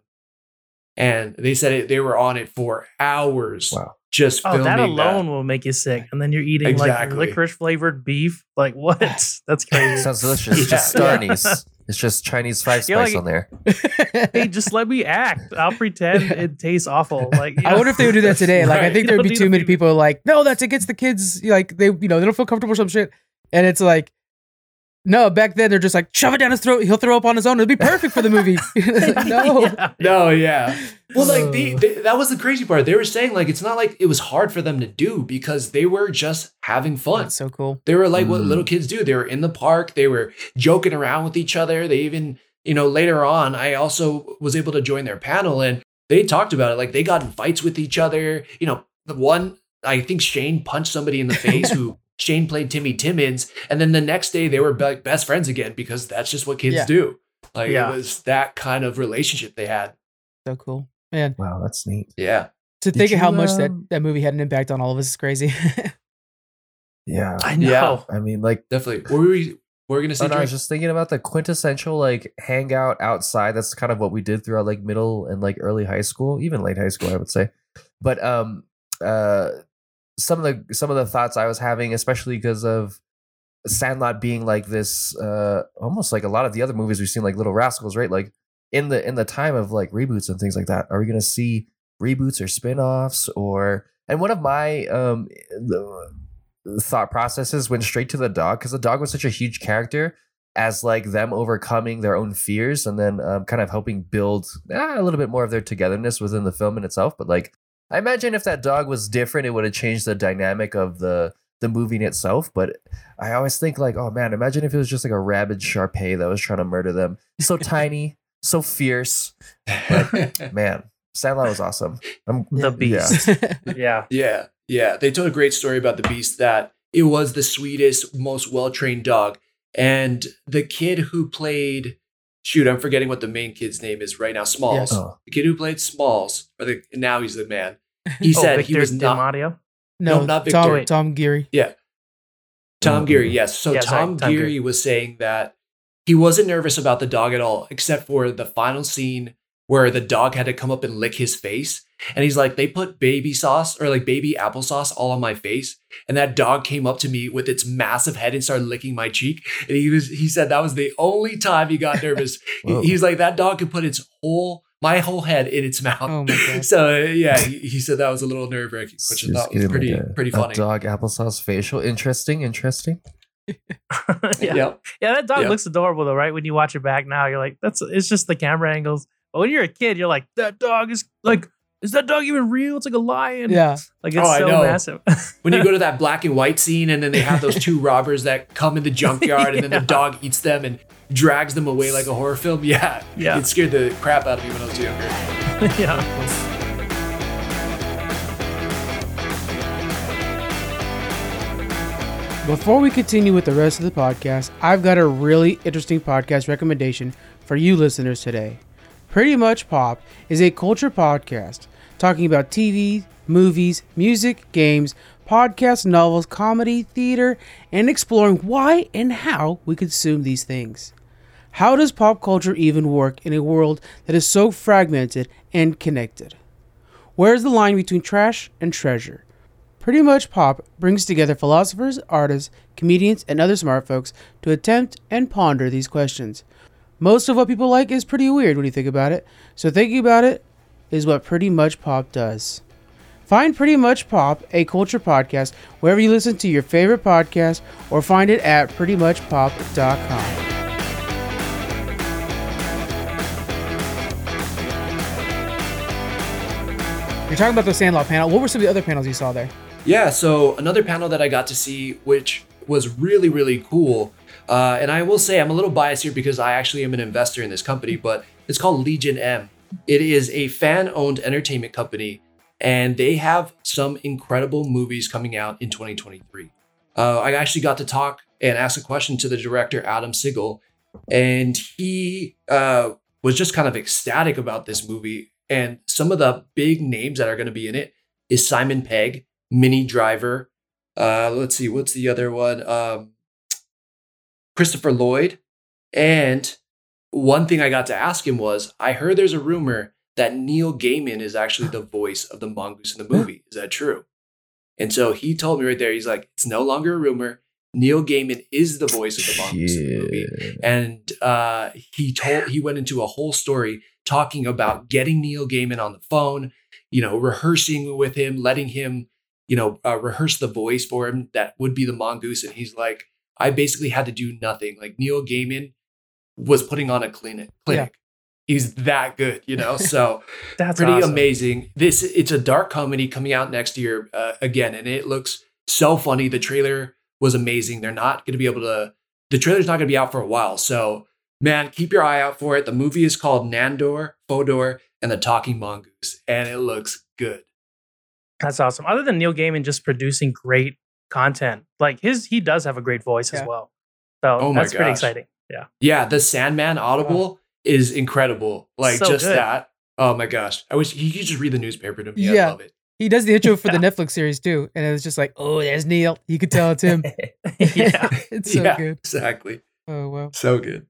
And they said it, they were on it for hours. Wow. Just Oh, that alone that. will make you sick. And then you're eating Exactly. like licorice flavored beef. Like what? That's crazy. Sounds delicious. It's just Yeah. Starnies. It's just Chinese five spice like- on there. hey, just let me act. I'll pretend it tastes awful. Like you I know? wonder if they would do that today. Like, I think there would be too many people like, no, that's against the kids. Like, they, you know, they don't feel comfortable or some shit. And it's like, no, back then they're just like, shove it down his throat. He'll throw up on his own. It'll be perfect for the movie. Like, no. Yeah. No, yeah. Well, like the, the, that was the crazy part. They were saying like it's not like it was hard for them to do because they were just having fun. That's so cool. They were like what Mm. little kids do. They were in the park. They were joking around with each other. They even, you know, later on, I also was able to join their panel and they talked about it. Like they got in fights with each other. You know, the one, I think Shane punched somebody in the face who Shane played Timmy Timmons. And then the next day they were like best friends again because that's just what kids Yeah. do. Like Yeah. it was that kind of relationship they had. So cool. Man, Wow, that's neat. Yeah. to Did think of how you, much that, um, that movie had an impact on all of us is crazy. Yeah. I know. Yeah. I mean, like, Definitely. What were we, what were going to say? oh, I was just thinking about the quintessential like hangout outside. That's kind of what we did throughout like middle and like early high school, even late high school, I would say. But um, uh, some of the some of the thoughts I was having, especially because of Sandlot being like this, uh, almost like a lot of the other movies we've seen, like Little Rascals, right? Like in the in the time of like reboots and things like that, are we gonna see reboots or spin-offs or? And one of my um the thought processes went straight to the dog because the dog was such a huge character as like them overcoming their own fears and then um, kind of helping build ah, a little bit more of their togetherness within the film in itself. But like, I imagine if that dog was different, it would have changed the dynamic of the the movie in itself. But I always think like, oh man, imagine if it was just like a rabid Sharpei that was trying to murder them. So tiny, so fierce. Man, Sandlot was awesome. I'm, The yeah. beast. Yeah. Yeah, yeah. They told a great story about the beast that it was the sweetest, most well trained dog. And the kid who played, shoot, I'm forgetting what the main kid's name is right now. Smalls. Oh. The kid who played Smalls, or the now he's the man. He Oh, said Victor he was not DiMattia? no, No, not Tom, Victor. Tom Guiry. Yeah. Tom Mm. Guiry, yes. So Yeah, sorry, Tom, Tom Guiry Guiry. was saying that he wasn't nervous about the dog at all, except for the final scene where the dog had to come up and lick his face. And he's like, they put baby sauce or like baby applesauce all on my face. And that dog came up to me with its massive head and started licking my cheek. And he was he said that was the only time he got nervous. He- Whoa. he's like, that dog could put its whole my whole head in its mouth. Oh my God. So yeah, he, he said that was a little nerve wracking, which I thought was pretty like a- pretty a funny. dog applesauce facial. Interesting, interesting. yeah. Yep. Yeah, that dog Yeah. looks adorable though, right? When you watch it back now, you're like, that's it's just the camera angles. But when you're a kid, you're like, that dog is like, is that dog even real? It's like a lion. Yeah. Like it's Oh, I so know. massive. when you go to that black and white scene and then they have those two robbers that come in the junkyard and then the dog eats them and drags them away like a horror film yeah Yeah. it scared the crap out of me when i was younger yeah. Before we continue with the rest of the podcast, I've got a really interesting podcast recommendation for you listeners today. Pretty Much Pop is a culture podcast talking about TV, movies, music, games, podcasts, novels, comedy, theater, and exploring why and how we consume these things. How does pop culture even work in a world that is so fragmented and connected? Where's the line between trash and treasure? Pretty Much Pop brings together philosophers, artists, comedians, and other smart folks to attempt and ponder these questions. Most of what people like is pretty weird when you think about it, so thinking about it is what Pretty Much Pop does. Find Pretty Much Pop, a culture podcast, wherever you listen to your favorite podcast, or find it at prettymuchpop.com. You're talking about the Sandlot panel. What were some of the other panels you saw there? yeah so another panel that i got to see which was really really cool uh, and i will say i'm a little biased here because i actually am an investor in this company but it's called legion m it is a fan owned entertainment company and they have some incredible movies coming out in 2023 uh, I actually got to talk and ask a question to the director, Adam Sigal, and he uh, was just kind of ecstatic about this movie. And some of the big names that are going to be in it is Simon Pegg, Minnie Driver. Uh, let's see, what's the other one? Um, Christopher Lloyd and one thing I got to ask him was, I heard there's a rumor that Neil Gaiman is actually the voice of the mongoose in the movie. Is that true? And so he told me right there, he's like, it's no longer a rumor. Neil Gaiman is the voice of the mongoose in the movie. And uh, he told he went into a whole story talking about getting Neil Gaiman on the phone, you know, rehearsing with him, letting him, you know, uh, rehearse the voice for him that would be the mongoose. And he's like, I basically had to do nothing. Like Neil Gaiman was putting on a clinic. clinic. He's that good, you know. So That's pretty awesome. amazing. This it's a dark comedy coming out next year uh, again, and it looks so funny. The trailer was amazing. They're not going to be able to. The trailer's not going to be out for a while, so man, keep your eye out for it. The movie is called Nandor, Fodor, and the Talking Mongoose, and it looks good. That's awesome. Other than Neil Gaiman just producing great content, like his, he does have a great voice Yeah. as well. So Oh my that's pretty exciting. Yeah. Yeah, the Sandman Audible is incredible. Like So just good. that. Oh my gosh, I wish you could just read the newspaper to me. Yeah. I love it. He does the intro for the Netflix series too, and it was just like, oh, there's Neil. You could tell it's him. yeah. it's so yeah, good. exactly. Oh wow. So good.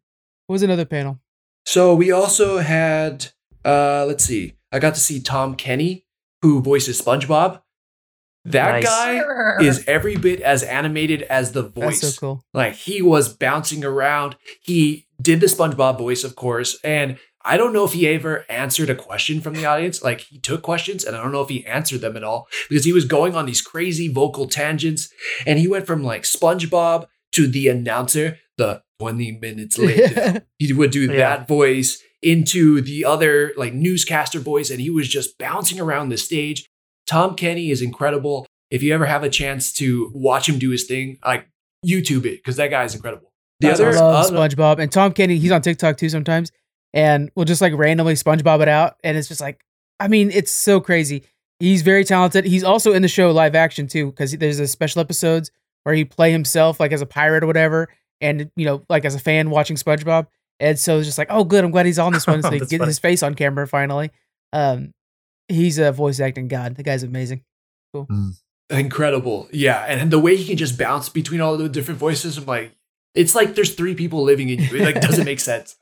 What was another panel? So we also had, uh, let's see, I got to see Tom Kenny, who voices SpongeBob. That Nice. guy is every bit as animated as the voice. That's so cool. Like he was bouncing around. He did the SpongeBob voice, of course, and I don't know if he ever answered a question from the audience. Like he took questions, and I don't know if he answered them at all because he was going on these crazy vocal tangents, and he went from like SpongeBob to the announcer, the twenty minutes later. he would do Yeah. that voice into the other like newscaster voice, and he was just bouncing around the stage. Tom Kenny is incredible. If you ever have a chance to watch him do his thing, like YouTube it because that guy is incredible. The I other, love SpongeBob and Tom Kenny. He's on TikTok too sometimes, and we'll just like randomly SpongeBob it out, and it's just like, I mean, it's so crazy. He's very talented. He's also in the show live action too, because there's a special episodes where he play himself like as a pirate or whatever, and you know, like as a fan watching SpongeBob. And so it's just like, oh, good. I'm glad he's on this one, so can get funny. his face on camera finally. Um, he's a voice acting god. The guy's amazing. Cool. Incredible. Yeah. And the way he can just bounce between all the different voices, I'm like, it's like there's three people living in you. It like doesn't make sense.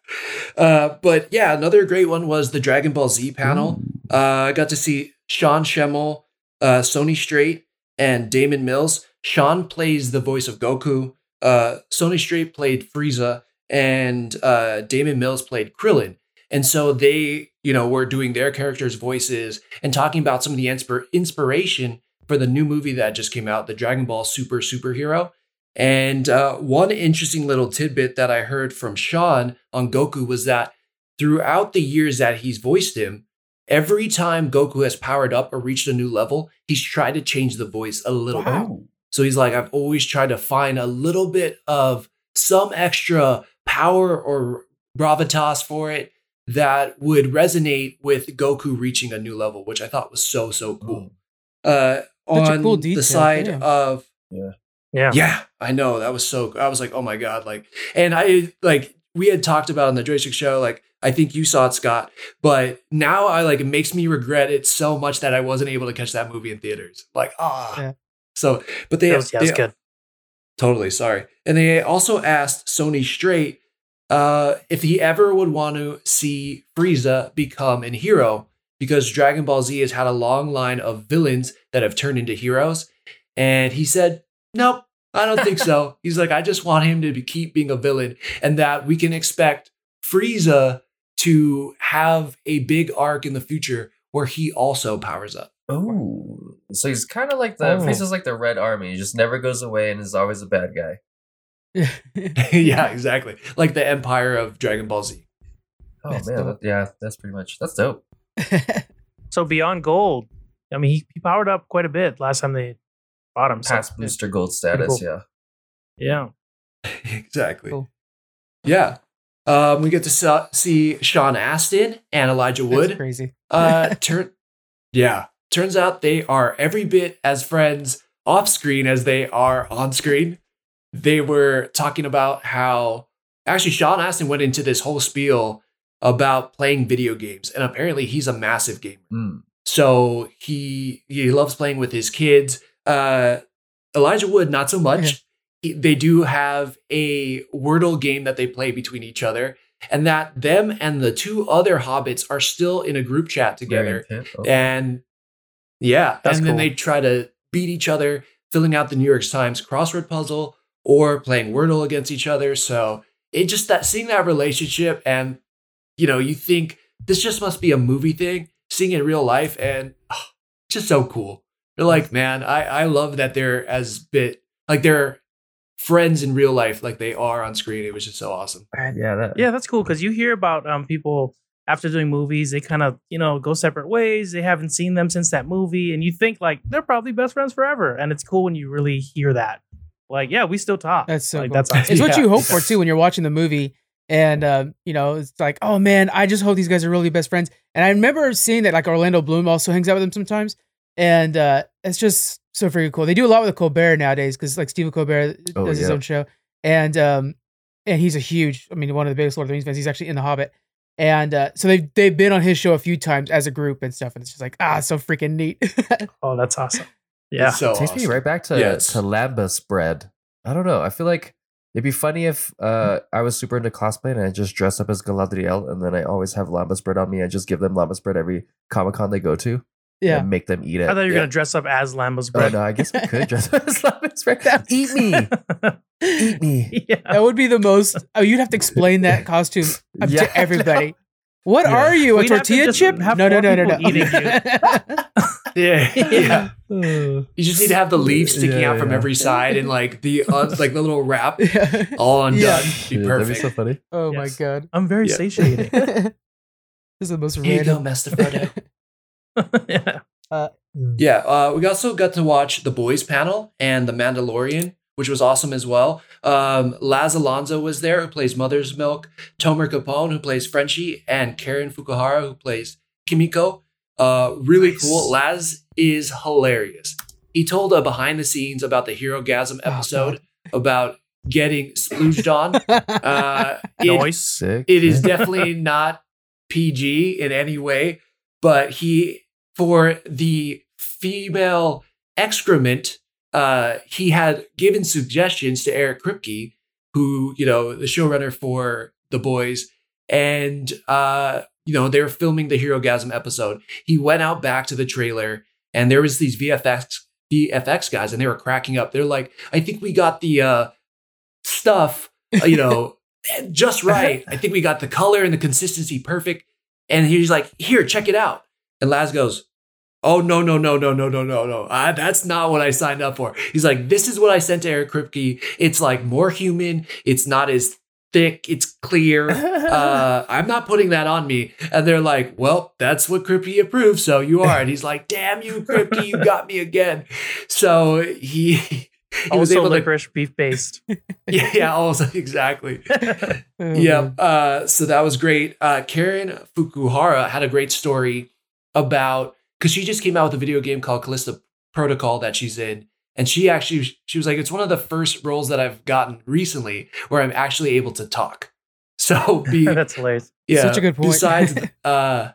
Uh, but yeah, another great one was the Dragon Ball Z panel. Uh, I got to see Sean Schemmel, uh, Sonny Strait, and Damon Mills. Sean plays the voice of Goku. Uh, Sonny Strait played Frieza, and uh, Damon Mills played Krillin. And so they, you know, were doing their characters' voices and talking about some of the inspir- inspiration for the new movie that just came out, the Dragon Ball Super Superhero. And uh, one interesting little tidbit that I heard from Sean on Goku was that throughout the years that he's voiced him, every time Goku has powered up or reached a new level, he's tried to change the voice a little bit. So he's like, I've always tried to find a little bit of some extra power or gravitas for it that would resonate with Goku reaching a new level, which I thought was so, so cool. Uh, on cool the side yeah. of Yeah. yeah, I know. That was so I was like, oh my God. Like, and I like we had talked about on the Joystick show, like, I think you saw it, Scott, but now I like it makes me regret it so much that I wasn't able to catch that movie in theaters. Like, ah. Yeah. So, but they, That was, yeah, they that's good. Totally, sorry. And they also asked Sonny Strait uh, if he ever would want to see Frieza become an hero because Dragon Ball Z has had a long line of villains that have turned into heroes. And he said, Nope, I don't think so. He's like, I just want him to be, keep being a villain and that we can expect Frieza to have a big arc in the future where he also powers up. Oh, so he's kind of like the Oh. Frieza's like the Red Army. He just never goes away and is always a bad guy. yeah, exactly. Like the empire of Dragon Ball Z. Oh That's man, that- yeah, that's pretty much that's dope. So beyond gold, I mean, he, he powered up quite a bit last time they bought him. So, Past booster gold status, cool. yeah. yeah. exactly. Cool. Yeah. Um, we get to sa- see Sean Astin and Elijah That's Wood. crazy. Uh, turn, yeah. Turns out they are every bit as friends off screen as they are on screen. They were talking about how actually Sean Astin went into this whole spiel about playing video games, and apparently he's a massive gamer. Mm. So he he loves playing with his kids. Uh, Elijah Wood, not so much. He- they do have a Wordle game that they play between each other. and that them and the two other hobbits are still in a group chat together. And yeah, That's and then cool. they try to beat each other, filling out the New York Times crossword puzzle or playing Wordle against each other. So it just that seeing that relationship and you know, you think this just must be a movie thing, seeing it in real life, and oh, just so cool. They're like, man, I, I love that they're as bit like they're friends in real life like they are on screen. It was just so awesome. yeah, that, Yeah, that's cool because you hear about um people after doing movies, they kind of you know go separate ways. They haven't seen them since that movie, and you think like they're probably best friends forever. And it's cool when you really hear that. Like, yeah, we still talk. That's so like, cool. that's awesome. It's what Yeah. you hope for too when you're watching the movie. And um, you know, it's like, oh man, I just hope these guys are really best friends. And I remember seeing that like Orlando Bloom also hangs out with them sometimes. And uh it's just so freaking cool. They do a lot with Colbert nowadays because like Stephen Colbert Oh, does his own show. And um and he's a huge, I mean, one of the biggest Lord of the Rings fans. He's actually in the Hobbit. And uh, so they've they've been on his show a few times as a group and stuff. And it's just like, ah, so freaking neat. oh, that's awesome. Yeah, It's so takes me right back to Yes. to lembas bread. I don't know. I feel like it'd be funny if uh, I was super into cosplay and I just dress up as Galadriel, and then I always have lembas bread on me. I just give them lembas bread every Comic Con they go to, yeah. and make them eat it. I thought you were Yeah. gonna dress up as Lambo's Oh bread. no, I guess we could dress up as lembas bread. Eat me, eat me. yeah. That would be the most. Oh, you'd have to explain that costume Yeah, to everybody. What Yeah. are you? A We'd have tortilla chip? have No, no, more no, no, no. people eating Yeah. yeah. Uh, You just need to have the leaves sticking Yeah, out from yeah. every side and like the uh, like the little wrap Yeah. all undone. Yeah. Be yeah, that'd be perfect. so funny. Oh Yes. my god. I'm very Yeah. satiating. this is the most Here you go, random. Master Frodo. yeah. Yeah, uh, we also got to watch the boys panel and the Mandalorian, which was awesome as well. Um, Laz Alonso was there, who plays Mother's Milk, Tomer Capone, who plays Frenchie, and Karen Fukuhara, who plays Kimiko. Uh, really Nice. cool. Laz is hilarious. He told a behind the scenes about the Herogasm Oh, episode about getting splooged on. Uh, it- Noise. Sick. it is definitely not PG in any way, but he for the female excrement, uh, he had given suggestions to Eric Kripke, who you know the showrunner for The Boys, and uh, you know they were filming the Herogasm episode. He went out back to the trailer, and there was these VFX VFX guys, and they were cracking up. They're like, "I think we got the uh, stuff, uh, you know." just right. I think we got the color and the consistency perfect. And he's like, here, check it out. And Laz goes, oh, no, no, no, no, no, no, no, no. Uh, that's not what I signed up for. He's like, this is what I sent to Eric Kripke. It's like more human. It's not as thick. It's clear. Uh, I'm not putting that on me. And they're like, well, that's what Kripke approved. So you are. And he's like, damn you, Kripke, you got me again. So he. He was Also able to licorice beef based. yeah, yeah, also exactly. Oh, yeah. Uh, so that was great. Uh, Karen Fukuhara had a great story about because she just came out with a video game called Callisto Protocol that she's in, and she actually she was like, it's one of the first roles that I've gotten recently where I'm actually able to talk. So be That's hilarious. yeah, Such a good point. Besides, uh,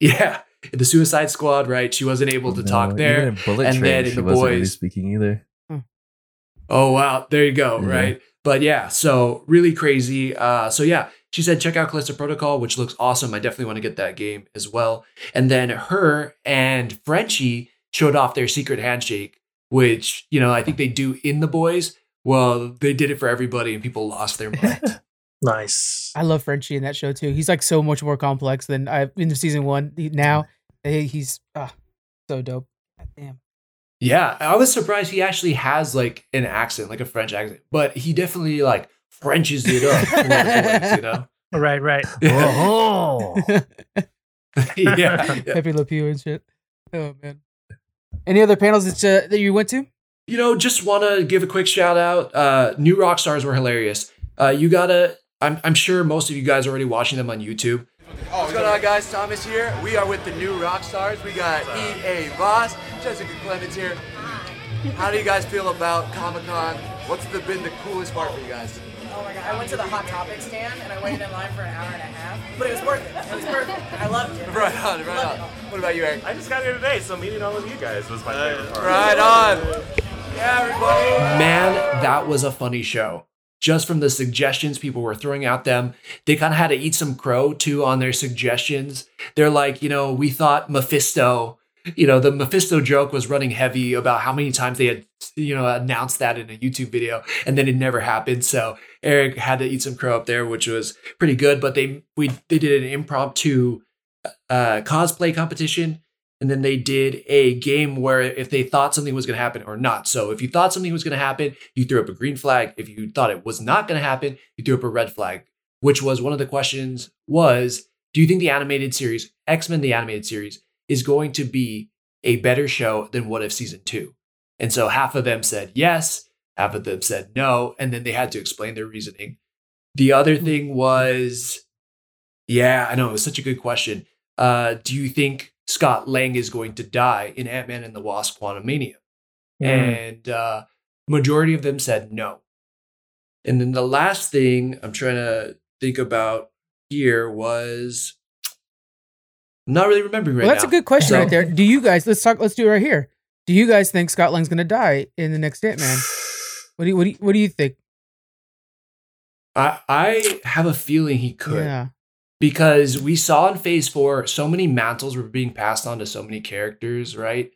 yeah, the Suicide Squad, right? She wasn't able to No, talk there. in Bullet and Train, then in she The wasn't really Boys- speaking either. Oh wow, there you go, Yeah. right? But yeah, so really crazy. Uh, so yeah, she said check out Callisto Protocol, which looks awesome. I definitely want to get that game as well. And then her and Frenchie showed off their secret handshake, which you know I think they do in the boys. Well, they did it for everybody, and people lost their mind. Nice. I love Frenchie in that show too. He's like so much more complex than I in the season one. Now he's ah, so dope. God damn. yeah, I was surprised he actually has like an accent, like a French accent, but he definitely like Frenches it up for you know. Right, right. Oh, yeah, yeah. Pepe Le Pew and shit. Oh man. Any other panels that uh, that you went to? you know, just want to give a quick shout out. Uh, new rock stars were hilarious. Uh, you gotta. I'm, I'm sure most of you guys are already watching them on YouTube. What's going on, guys? Thomas here. We are with the new rock stars. We got Erik Voss, Jessica Clemens here. How do you guys feel about Comic Con? What's the, been the coolest part for you guys? Oh my god, I went to the Hot Topic stand and I waited in line for an hour and a half. But it was worth it. It was perfect. I loved it. Right on, right on. What about you, Eric? I just got here today, so meeting all of you guys was my favorite part. Right on. Yeah, everybody. Man, that was a funny show. just from the suggestions people were throwing at them. They kind of had to eat some crow too on their suggestions. They're like, you know, we thought Mephisto, you know, the Mephisto joke was running heavy about how many times they had, you know, announced that in a YouTube video and then it never happened. So Eric had to eat some crow up there, which was pretty good. But they we they did an impromptu uh, cosplay competition and then they did a game where if they thought something was going to happen or not. So if you thought something was going to happen, you threw up a green flag. If you thought it was not going to happen, you threw up a red flag. Which was one of the questions was, do you think the animated series, X-Men the animated series, is going to be a better show than What If season 2? And so half of them said yes, half of them said no, and then they had to explain their reasoning. The other thing was yeah, I know it was such a good question. Uh, do you think Scott Lang is going to die in Ant Man and the Wasp: Quantumania? Mm. And uh, majority of them said no. And then the last thing I'm trying to think about here was I'm not really remembering right well, that's now. a good question So- right there. Do you guys let's talk let's do it right here. Do you guys think Scott Lang's gonna die in the next Ant Man? What do you what do you, what do you think? I I have a feeling he could. Yeah. Because we saw in phase four so many mantles were being passed on to so many characters, right?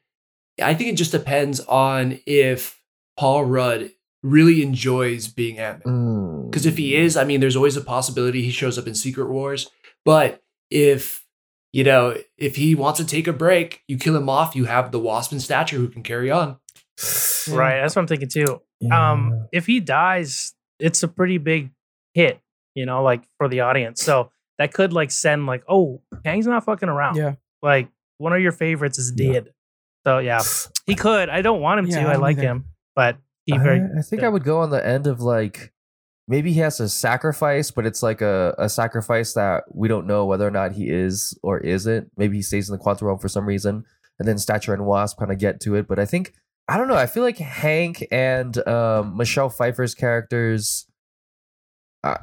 I think it just depends on if Paul Rudd really enjoys being Ant Man. Mm. Because if he is, I mean, there's always a possibility he shows up in Secret Wars. But if you know, if he wants to take a break, you kill him off. You have the Wasp and Stature who can carry on. Right. That's what I'm thinking too. Um, if he dies, it's a pretty big hit, you know, like for the audience. So that could like send like, oh, Kang's not fucking around. Yeah. Like one of your favorites is dead. So yeah, he could. I don't want him Yeah, to. I I like either. him, but he very. I, I think I would go on the end of like maybe he has to sacrifice, but it's like a, a sacrifice that we don't know whether or not he is or isn't. Maybe he stays in the quantum realm for some reason, and then Stature and Wasp kind of get to it. But I think I don't know. I feel like Hank and um, Michelle Pfeiffer's characters. Uh,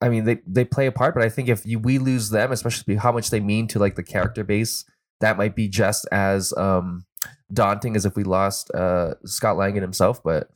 I mean, they they play a part, but I think if you, we lose them, especially how much they mean to like the character base, that might be just as um, daunting as if we lost uh, Scott Lang and himself. But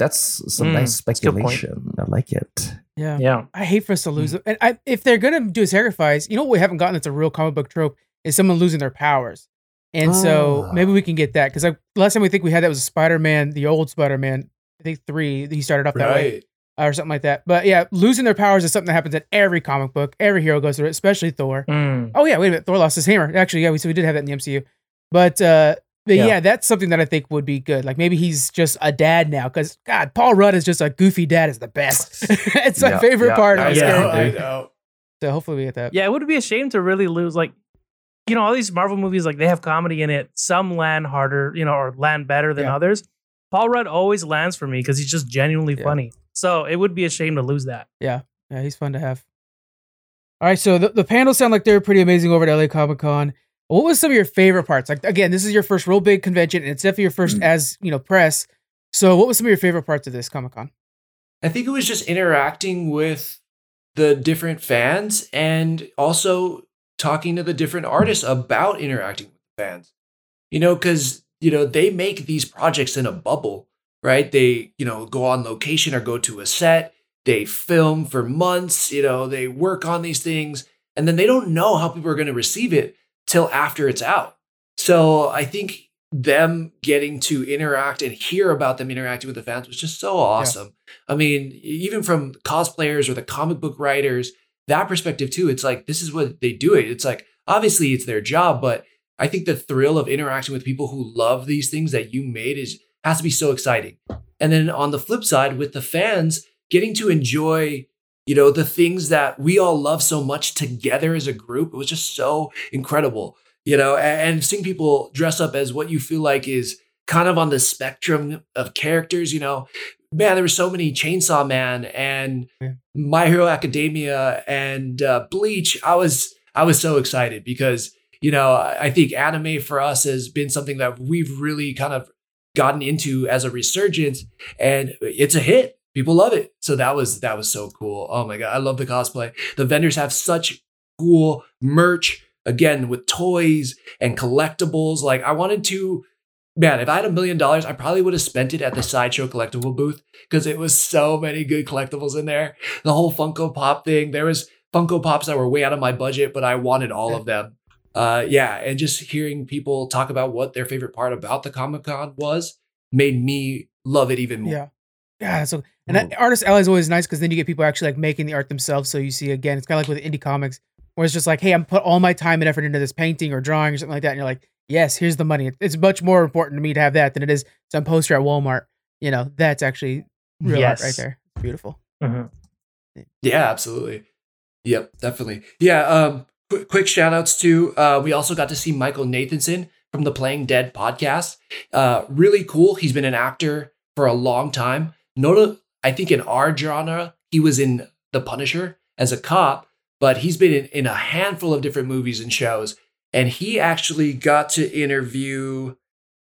that's some Mm, nice that's a good point. speculation. I like it. Yeah. Yeah. I hate for us to lose them. And I, if they're gonna do a sacrifice, you know what we haven't gotten that's a real comic book trope is someone losing their powers. And so Ah. maybe we can get that because like last time we think we had that was Spider Man, the old Spider Man. I think three. He started off that way Right. or something like that. But yeah, losing their powers is something that happens in every comic book. Every hero goes through it, especially Thor. Mm. Oh yeah, wait a minute. Thor lost his hammer. Actually, yeah, we so we did have that in the MCU. But uh but yeah. Yeah. that's something that I think would be good. Like maybe he's just a dad now because God, Paul Rudd is just a goofy dad is the best. it's my Yeah, favorite yeah, part I of this know, character. I know. So hopefully we get that. Yeah, it would be a shame to really lose like you know, all these Marvel movies like they have comedy in it. Some land harder, you know, or land better than Yeah. others. Paul Rudd always lands for me because he's just genuinely Yeah. funny. So it would be a shame to lose that. Yeah, yeah, he's fun to have. All right, so the, the panels sound like they're pretty amazing over at LA Comic Con. What was some of your favorite parts? Like again, this is your first real big convention, and it's definitely your first mm. as you know press. So, what was some of your favorite parts of this Comic Con? I think it was just interacting with the different fans and also talking to the different artists about interacting with the fans. You know, because, you know, they make these projects in a bubble, right? They, you know, go on location or go to a set, they film for months, you know, they work on these things, and then they don't know how people are going to receive it till after it's out. So I think them getting to interact and hear about them interacting with the fans was just so awesome. I mean, even from cosplayers or the comic book writers, that perspective too, it's like this is what they do it. It's like obviously it's their job, but I think the thrill of interacting with people who love these things that you made is has to be so exciting. And then on the flip side, with the fans getting to enjoy, you know, the things that we all love so much together as a group, it was just so incredible. You know, and, and seeing people dress up as what you feel like is kind of on the spectrum of characters, you know, man, there were so many Chainsaw Man and Yeah. My Hero Academia and uh, Bleach. I was I was so excited because you know I I think anime for us has been something that we've really kind of gotten into as a resurgence, and it's a hit. People love it. So that was that was so cool. Oh my god, I love the cosplay. The vendors have such cool merch again with toys and collectibles. Like I wanted to man, if I had a million dollars, I probably would have spent it at the sideshow collectible booth because it was so many good collectibles in there. The whole Funko Pop thing. There was Funko Pops that were way out of my budget, but I wanted all of them. Uh, yeah, and just hearing people talk about what their favorite part about the Comic Con was made me love it even more. Yeah. Yeah. So, and that, artist alley is always nice because then you get people actually like making the art themselves. So you see again, it's kind of like with indie comics, where it's just like, hey, I'm put all my time and effort into this painting or drawing or something like that, and you're like, yes, here's the money. It's much more important to me to have that than it is some poster at Walmart. You know, that's actually real art right Yes. there. Beautiful. Yeah, absolutely. Yep, definitely. Yeah, um quick, quick shout outs to uh we also got to see Michael Nathanson from the Playing Dead podcast. Uh really cool. He's been an actor for a long time. I think in our genre, he was in The Punisher as a cop, but he's been in, in a handful of different movies and shows. And he actually got to interview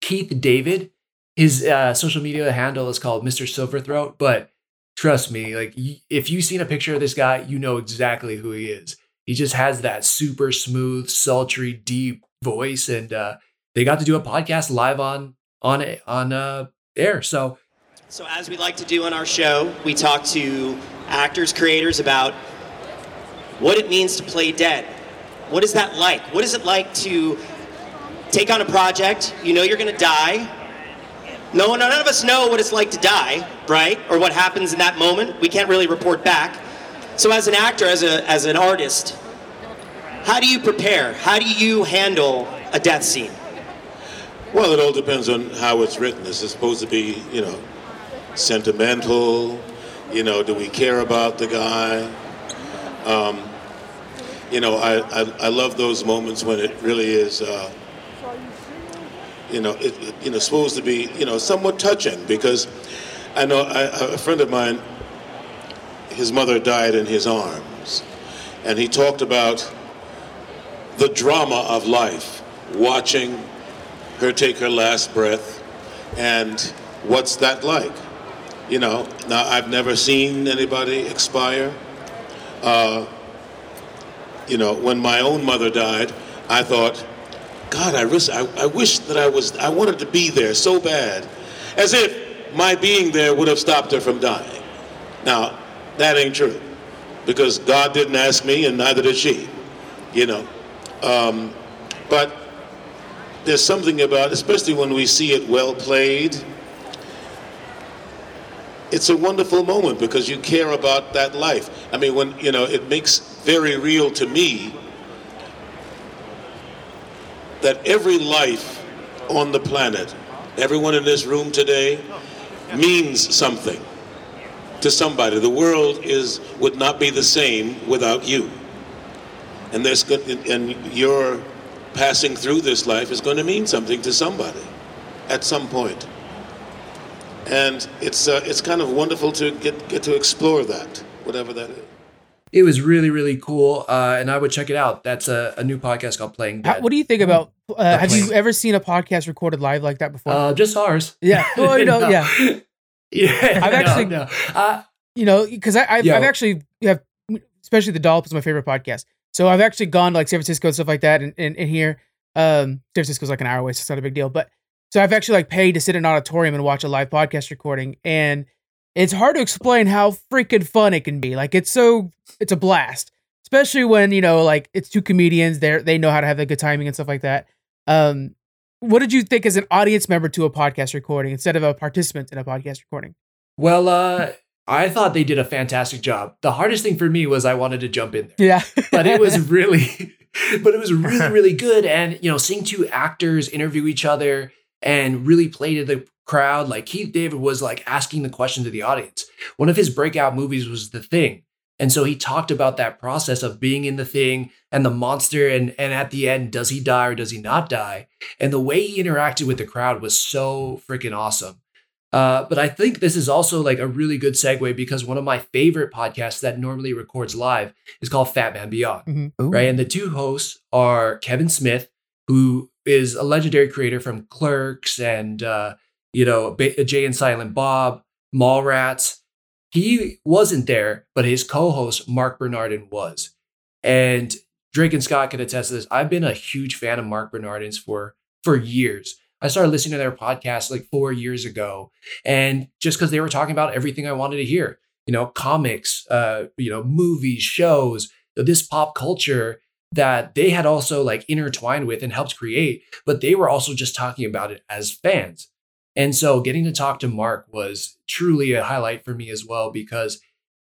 Keith David. His uh, social media handle is called Mr. Silverthroat, but trust me, like if you've seen a picture of this guy, you know exactly who he is. He just has that super smooth, sultry, deep voice, and uh, they got to do a podcast live on on on uh, air. So So, as we like to do on our show, we talk to actors, creators about what it means to play dead. What is that like? What is it like to take on a project? You know you're going to die. No one, none of us know what it's like to die, right? Or what happens in that moment. We can't really report back. So, as an actor, as a as an artist, how do you prepare? How do you handle a death scene? Well, it all depends on how it's written. This Is supposed to be, you know, sentimental? You know, do we care about the guy? Um, you know, I, I, I love those moments when it really is, uh, you know, it, it, you know, supposed to be, you know, somewhat touching because I know I, a friend of mine, his mother died in his arms, and he talked about the drama of life, watching her take her last breath, and what's that like? You know, now I've never seen anybody expire. Uh, you know, when my own mother died, I thought, God, I, wish I, I wish that I was, I wanted to be there so bad, as if my being there would have stopped her from dying. Now, that ain't true, because God didn't ask me, and neither did she. You know, um, but there's something about, especially when we see it well played, it's a wonderful moment because you care about that life. I mean, when, you know, it makes very real to me that every life on the planet, everyone in this room today, means something to somebody. The world is would not be the same without you. And there's good, and your passing through this life is going to mean something to somebody at some point. And it's uh, it's kind of wonderful to get get to explore that, whatever that is. it was really really cool, uh, and I would check it out. That's a, a new podcast called Playing How, Dead. what do you think about? Uh, have you ever seen a podcast recorded live like that before? Uh, just ours. Yeah. Well, you know, No. yeah. Yeah, I've no, actually, no. Uh, you know, because I've, Yo. I've actually have, especially the Dollop is my favorite podcast. So I've actually gone to like San Francisco and stuff like that, and, and, and here, um, San Francisco's like an hour away, so it's not a big deal. But so I've actually like paid to sit in an auditorium and watch a live podcast recording, and it's hard to explain how freaking fun it can be. Like it's so, it's a blast, especially when you know, like it's two comedians. They they know how to have the good timing and stuff like that. Um, what did you think as an audience member to a podcast recording instead of a participant in a podcast recording? Well, uh, I thought they did a fantastic job. The hardest thing for me was I wanted to jump in there. Yeah. but it was really but it was really really good and you know seeing two actors interview each other and really play to the crowd like keith david was like asking the question to the audience one of his breakout movies was the thing and so he talked about that process of being in the thing and the monster and and at the end does he die or does he not die and the way he interacted with the crowd was so freaking awesome uh, but I think this is also like a really good segue because one of my favorite podcasts that normally records live is called Fat Man Beyond, Mhm. right? And the two hosts are Kevin Smith, who is a legendary creator from Clerks and uh, you know Jay and Silent Bob, Mallrats. He wasn't there, but his co-host Mark Bernardin was, and Drake and Scott can attest to this. I've been a huge fan of Mark Bernardin's for for years. I started listening to their podcast like four years ago, and just because they were talking about everything I wanted to hear, you know, comics, uh, you know, movies, shows, this pop culture that they had also like intertwined with and helped create, but they were also just talking about it as fans. And so getting to talk to Mark was truly a highlight for me as well because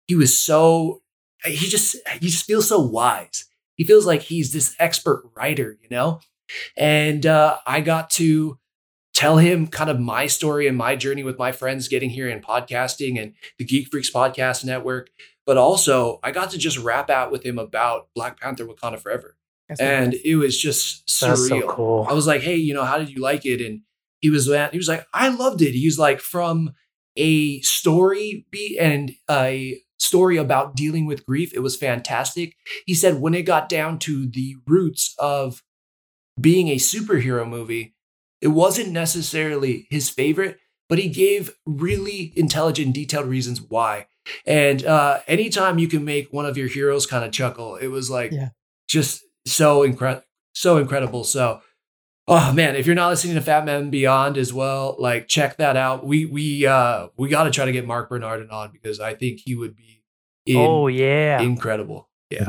he was so he just he just feels so wise. He feels like he's this expert writer, you know? And uh, I got to tell him kind of my story and my journey with my friends getting here in podcasting and the Geek Freaks Podcast Network. But also, I got to just rap out with him about Black Panther Wakanda Forever. That's and nice. it was just surreal. That's so cool. I was like, hey, you know, how did you like it? And he was he was like, I loved it. He was like, from a story beat and a story about dealing with grief, it was fantastic. He said when it got down to the roots of being a superhero movie, it wasn't necessarily his favorite, but he gave really intelligent, detailed reasons why. And uh, anytime you can make one of your heroes kind of chuckle, it was like Yeah. just so incredible, so incredible. So, oh man, if you're not listening to Fat Man Beyond as well, like check that out. We we uh we got to try to get Marc Bernardin on because I think he would be in- oh yeah, incredible. Yeah.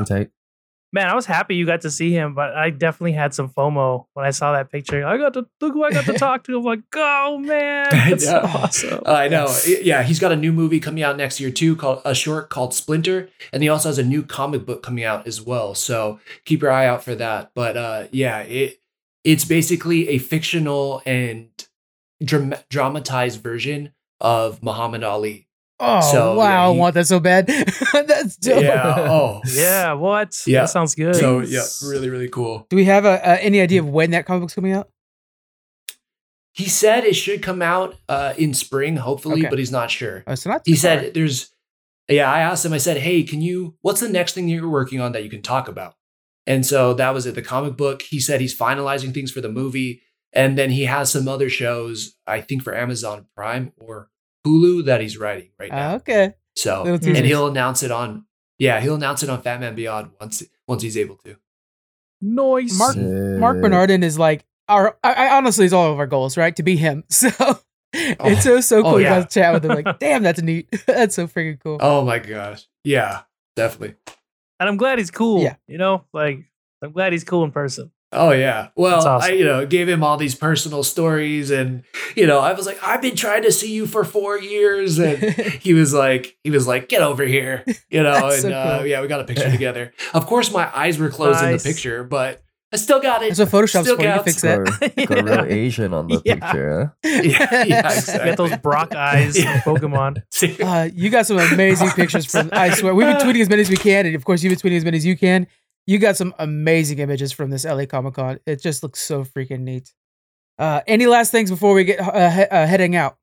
Man, I was happy you got to see him, but I definitely had some FOMO when I saw that picture. I got to look who I got to talk to. I'm like, oh man, that's Yeah. awesome. I know. Yeah, he's got a new movie coming out next year too, called a short called Splinter, and he also has a new comic book coming out as well. So keep your eye out for that. But uh, yeah, it it's basically a fictional and dram- dramatized version of Muhammad Ali. Oh So, wow, yeah, I want that so bad. That's dope. Yeah. Oh. Yeah. What? Yeah. That sounds good. So yeah, really really cool. Do we have a, uh, any idea of when that comic book's coming out? He said it should come out uh, in spring, hopefully, Okay. but he's not sure. Oh, so not he too said there's yeah i asked him i said hey can you what's the next thing you're working on that you can talk about and so that was it the comic book he said he's finalizing things for the movie and then he has some other shows i think for amazon prime or hulu that he's writing right now Uh, okay. so Little and teasers. he'll announce it on yeah he'll announce it on fat man beyond once once he's able to Noise. Mark Marc Bernardin is like our. I, I honestly is all of our goals, right? To be him. So it's so so cool Oh, to yeah. guys chat with him. Like, damn, that's neat. that's so freaking cool. oh my gosh yeah definitely and I'm glad he's cool. Yeah. You know, like I'm glad he's cool in person. Oh yeah. Well, awesome. I you know gave him all these personal stories, and you know I was like, I've been trying to see you for four years, and he was like, he was like, get over here, you know, and so uh, yeah, we got a picture together. Of course, my eyes were closed Nice. in the picture, but I still got it. That's what Photoshop's Still for. You can counts. fix that. Go, go real Asian on the Yeah. picture. Huh? yeah, yeah, You exactly. got those Brock eyes Yeah. from Pokemon. Uh, you got some amazing pictures from. I swear, we've been tweeting as many as we can, and of course, you've been tweeting as many as you can. You got some amazing images from this LA Comic Con. It just looks so freaking neat. Uh, any last things before we get uh, he- uh, heading out?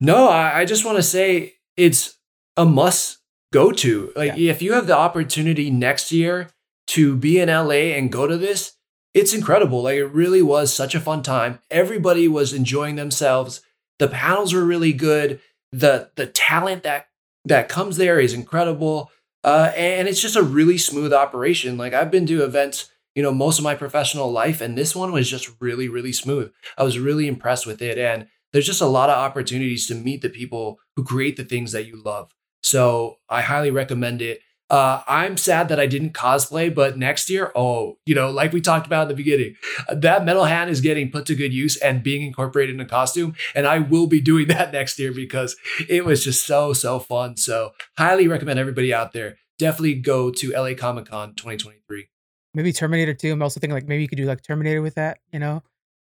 No, I, I just want to say it's a must go to. Like, if you have the opportunity next year to be in LA and go to this, it's incredible. Like, it really was such a fun time. Everybody was enjoying themselves. The panels were really good. the The talent that that comes there is incredible, uh, and it's just a really smooth operation. Like, I've been to events, you know, most of my professional life, and this one was just really, really smooth. I was really impressed with it, and there's just a lot of opportunities to meet the people who create the things that you love. So I highly recommend it. Uh, I'm sad that I didn't cosplay, but next year, oh, you know, like we talked about in the beginning, that metal hand is getting put to good use and being incorporated in a costume. And I will be doing that next year because it was just so, so fun. So highly recommend everybody out there. Definitely go to LA Comic Con 2023. Maybe Terminator 2. I'm also thinking like maybe you could do like Terminator with that, you know?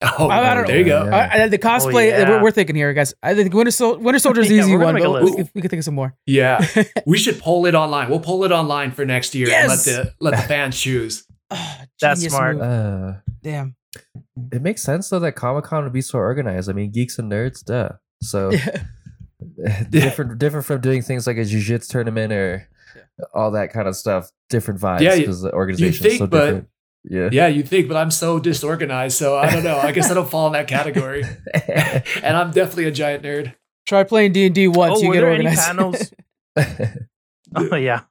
Oh, I, I don't there you go. I- I- the cosplay yeah. we're, we're thinking here, guys. I think Winter, Sol- Winter Soldier is Yeah, easy we're one, but a we, list. could- we could think of some more. Yeah, we should poll it online. We'll poll it online for next year Yes! and let the let the fans choose. That's smart. Uh, Damn. it makes sense though that Comic Con would be so organized. I mean, geeks and nerds, duh. So different, different from doing things like a jiu-jitsu tournament or all that kind of stuff. Different vibes Yeah, because the you organization is think, so but- different. Yeah. Yeah, you'd think, but I'm so disorganized. So I don't know. I guess I don't fall in that category. and I'm definitely a giant nerd. Try playing D&D once oh, you were get there organized. any panels? oh yeah.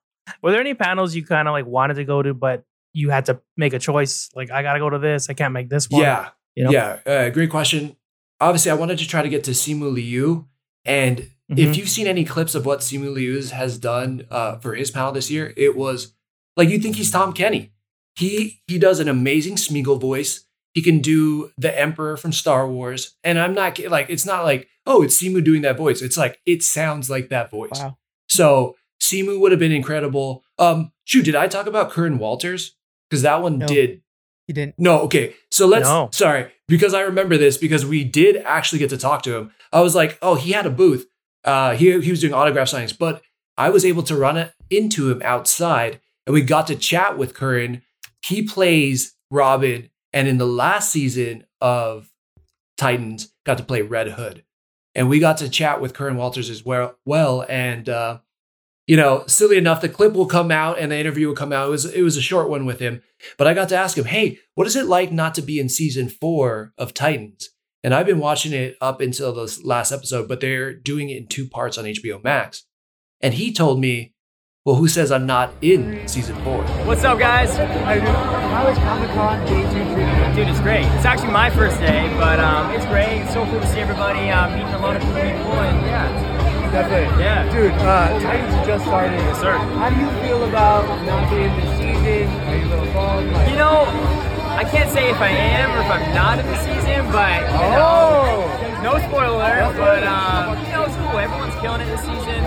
Were there any panels you kind of like wanted to go to, but you had to make a choice? Like, I gotta go to this. I can't make this one. Yeah. You know? Yeah. Uh, great question. obviously I wanted to try to get to Simu Liu. And Mhm. if you've seen any clips of what Simu Liu has done uh, for his panel this year, it was like you think he's Tom Kenny. He he does an amazing Smeagol voice. He can do the Emperor from Star Wars, and I'm not like it's not like oh it's Simu doing that voice. It's like it sounds like that voice. Wow. So Simu would have been incredible. Um, shoot, did I talk about Curran Walters? Because that one No. did He didn't. no, okay. So let's No. sorry, because I remember this because we did actually get to talk to him. I was like, oh, he had a booth. Uh he he was doing autograph signings, but I was able to run it into him outside and we got to chat with Curran. He plays Robin, and in the last season of Titans, got to play Red Hood. And we got to chat with Curran Walters as well well. And uh you know, silly enough, the clip will come out and the interview will come out. It was it was a short one with him, but I got to ask him, "Hey, what is it like not to be in season four of Titans?" And I've been watching it up until this last episode, but they're doing it in two parts on HBO Max. And he told me, "Well, who says I'm not in season four? What's up, guys? How you doing? How is Comic Con day two treating? Dude, it's great. It's actually my first day, but um, it's great. It's so cool to see everybody, uh, meeting a lot of cool people, and yeah. Definitely. Yeah. Dude, uh, Titans just started. Yes, sir. How do you feel about not being in the season? Are you a little bummed? Like, You know, I can't say if I am or if I'm not in the season, but you Oh. know, no spoiler. But um, you know, it's cool. Everyone's killing it this season.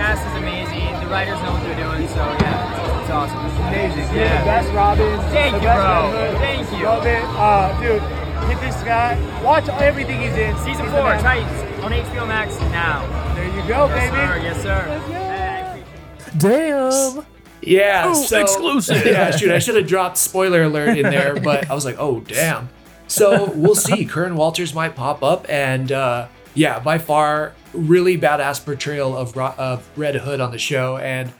The cast is amazing. The writers know what they're doing. So yeah, it's awesome. It's amazing. You're Yeah. the best Robin. Thank the you, best bro. Red Hood. Thank you. Love it. Uh, dude, hit this guy. Watch everything he's in. Season He's four, man. Titans on HBO Max now. There you go, yes, baby. Sir, yes, sir. Damn. Yeah, Ooh, so, exclusive. Yeah, shoot, I should have dropped spoiler alert in there, but I was like, oh damn. So we'll see. Curran Walters might pop up, and uh, yeah, by far, really badass portrayal of of Red Hood on the show, and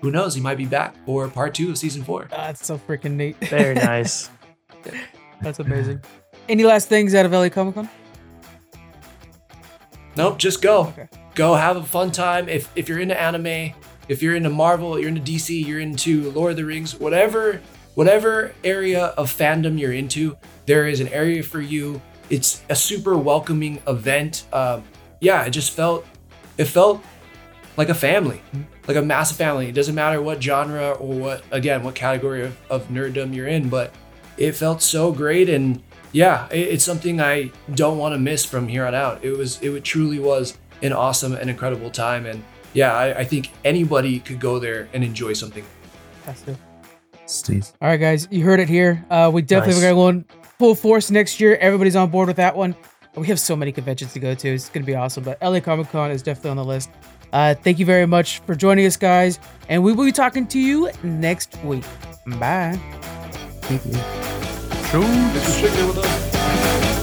who knows, he might be back for part two of season four. That's so freaking neat. Very nice. That's amazing. Any last things out of LA Comic Con? Nope, just go. Go have a fun time. If if you're into anime, if you're into Marvel, you're into DC, you're into Lord of the Rings, whatever whatever area of fandom you're into, there is an area for you. It's a super welcoming event. Um, yeah, it just felt it felt like a family, like a massive family. It doesn't matter what genre or what again what category of, of nerddom you're in, but it felt so great and yeah, it, it's something I don't want to miss from here on out. It was it truly was an awesome and incredible time, and yeah, I, I think anybody could go there and enjoy something. That's it. Steve. All right, guys, you heard it here. Uh, we definitely Nice. are going to go in full force next year. Everybody's on board with that one. We have so many conventions to go to. It's going to be awesome. But LA Comic Con is definitely on the list. Uh, thank you very much for joining us, guys. And we will be talking to you next week. Bye. Thanks for sticking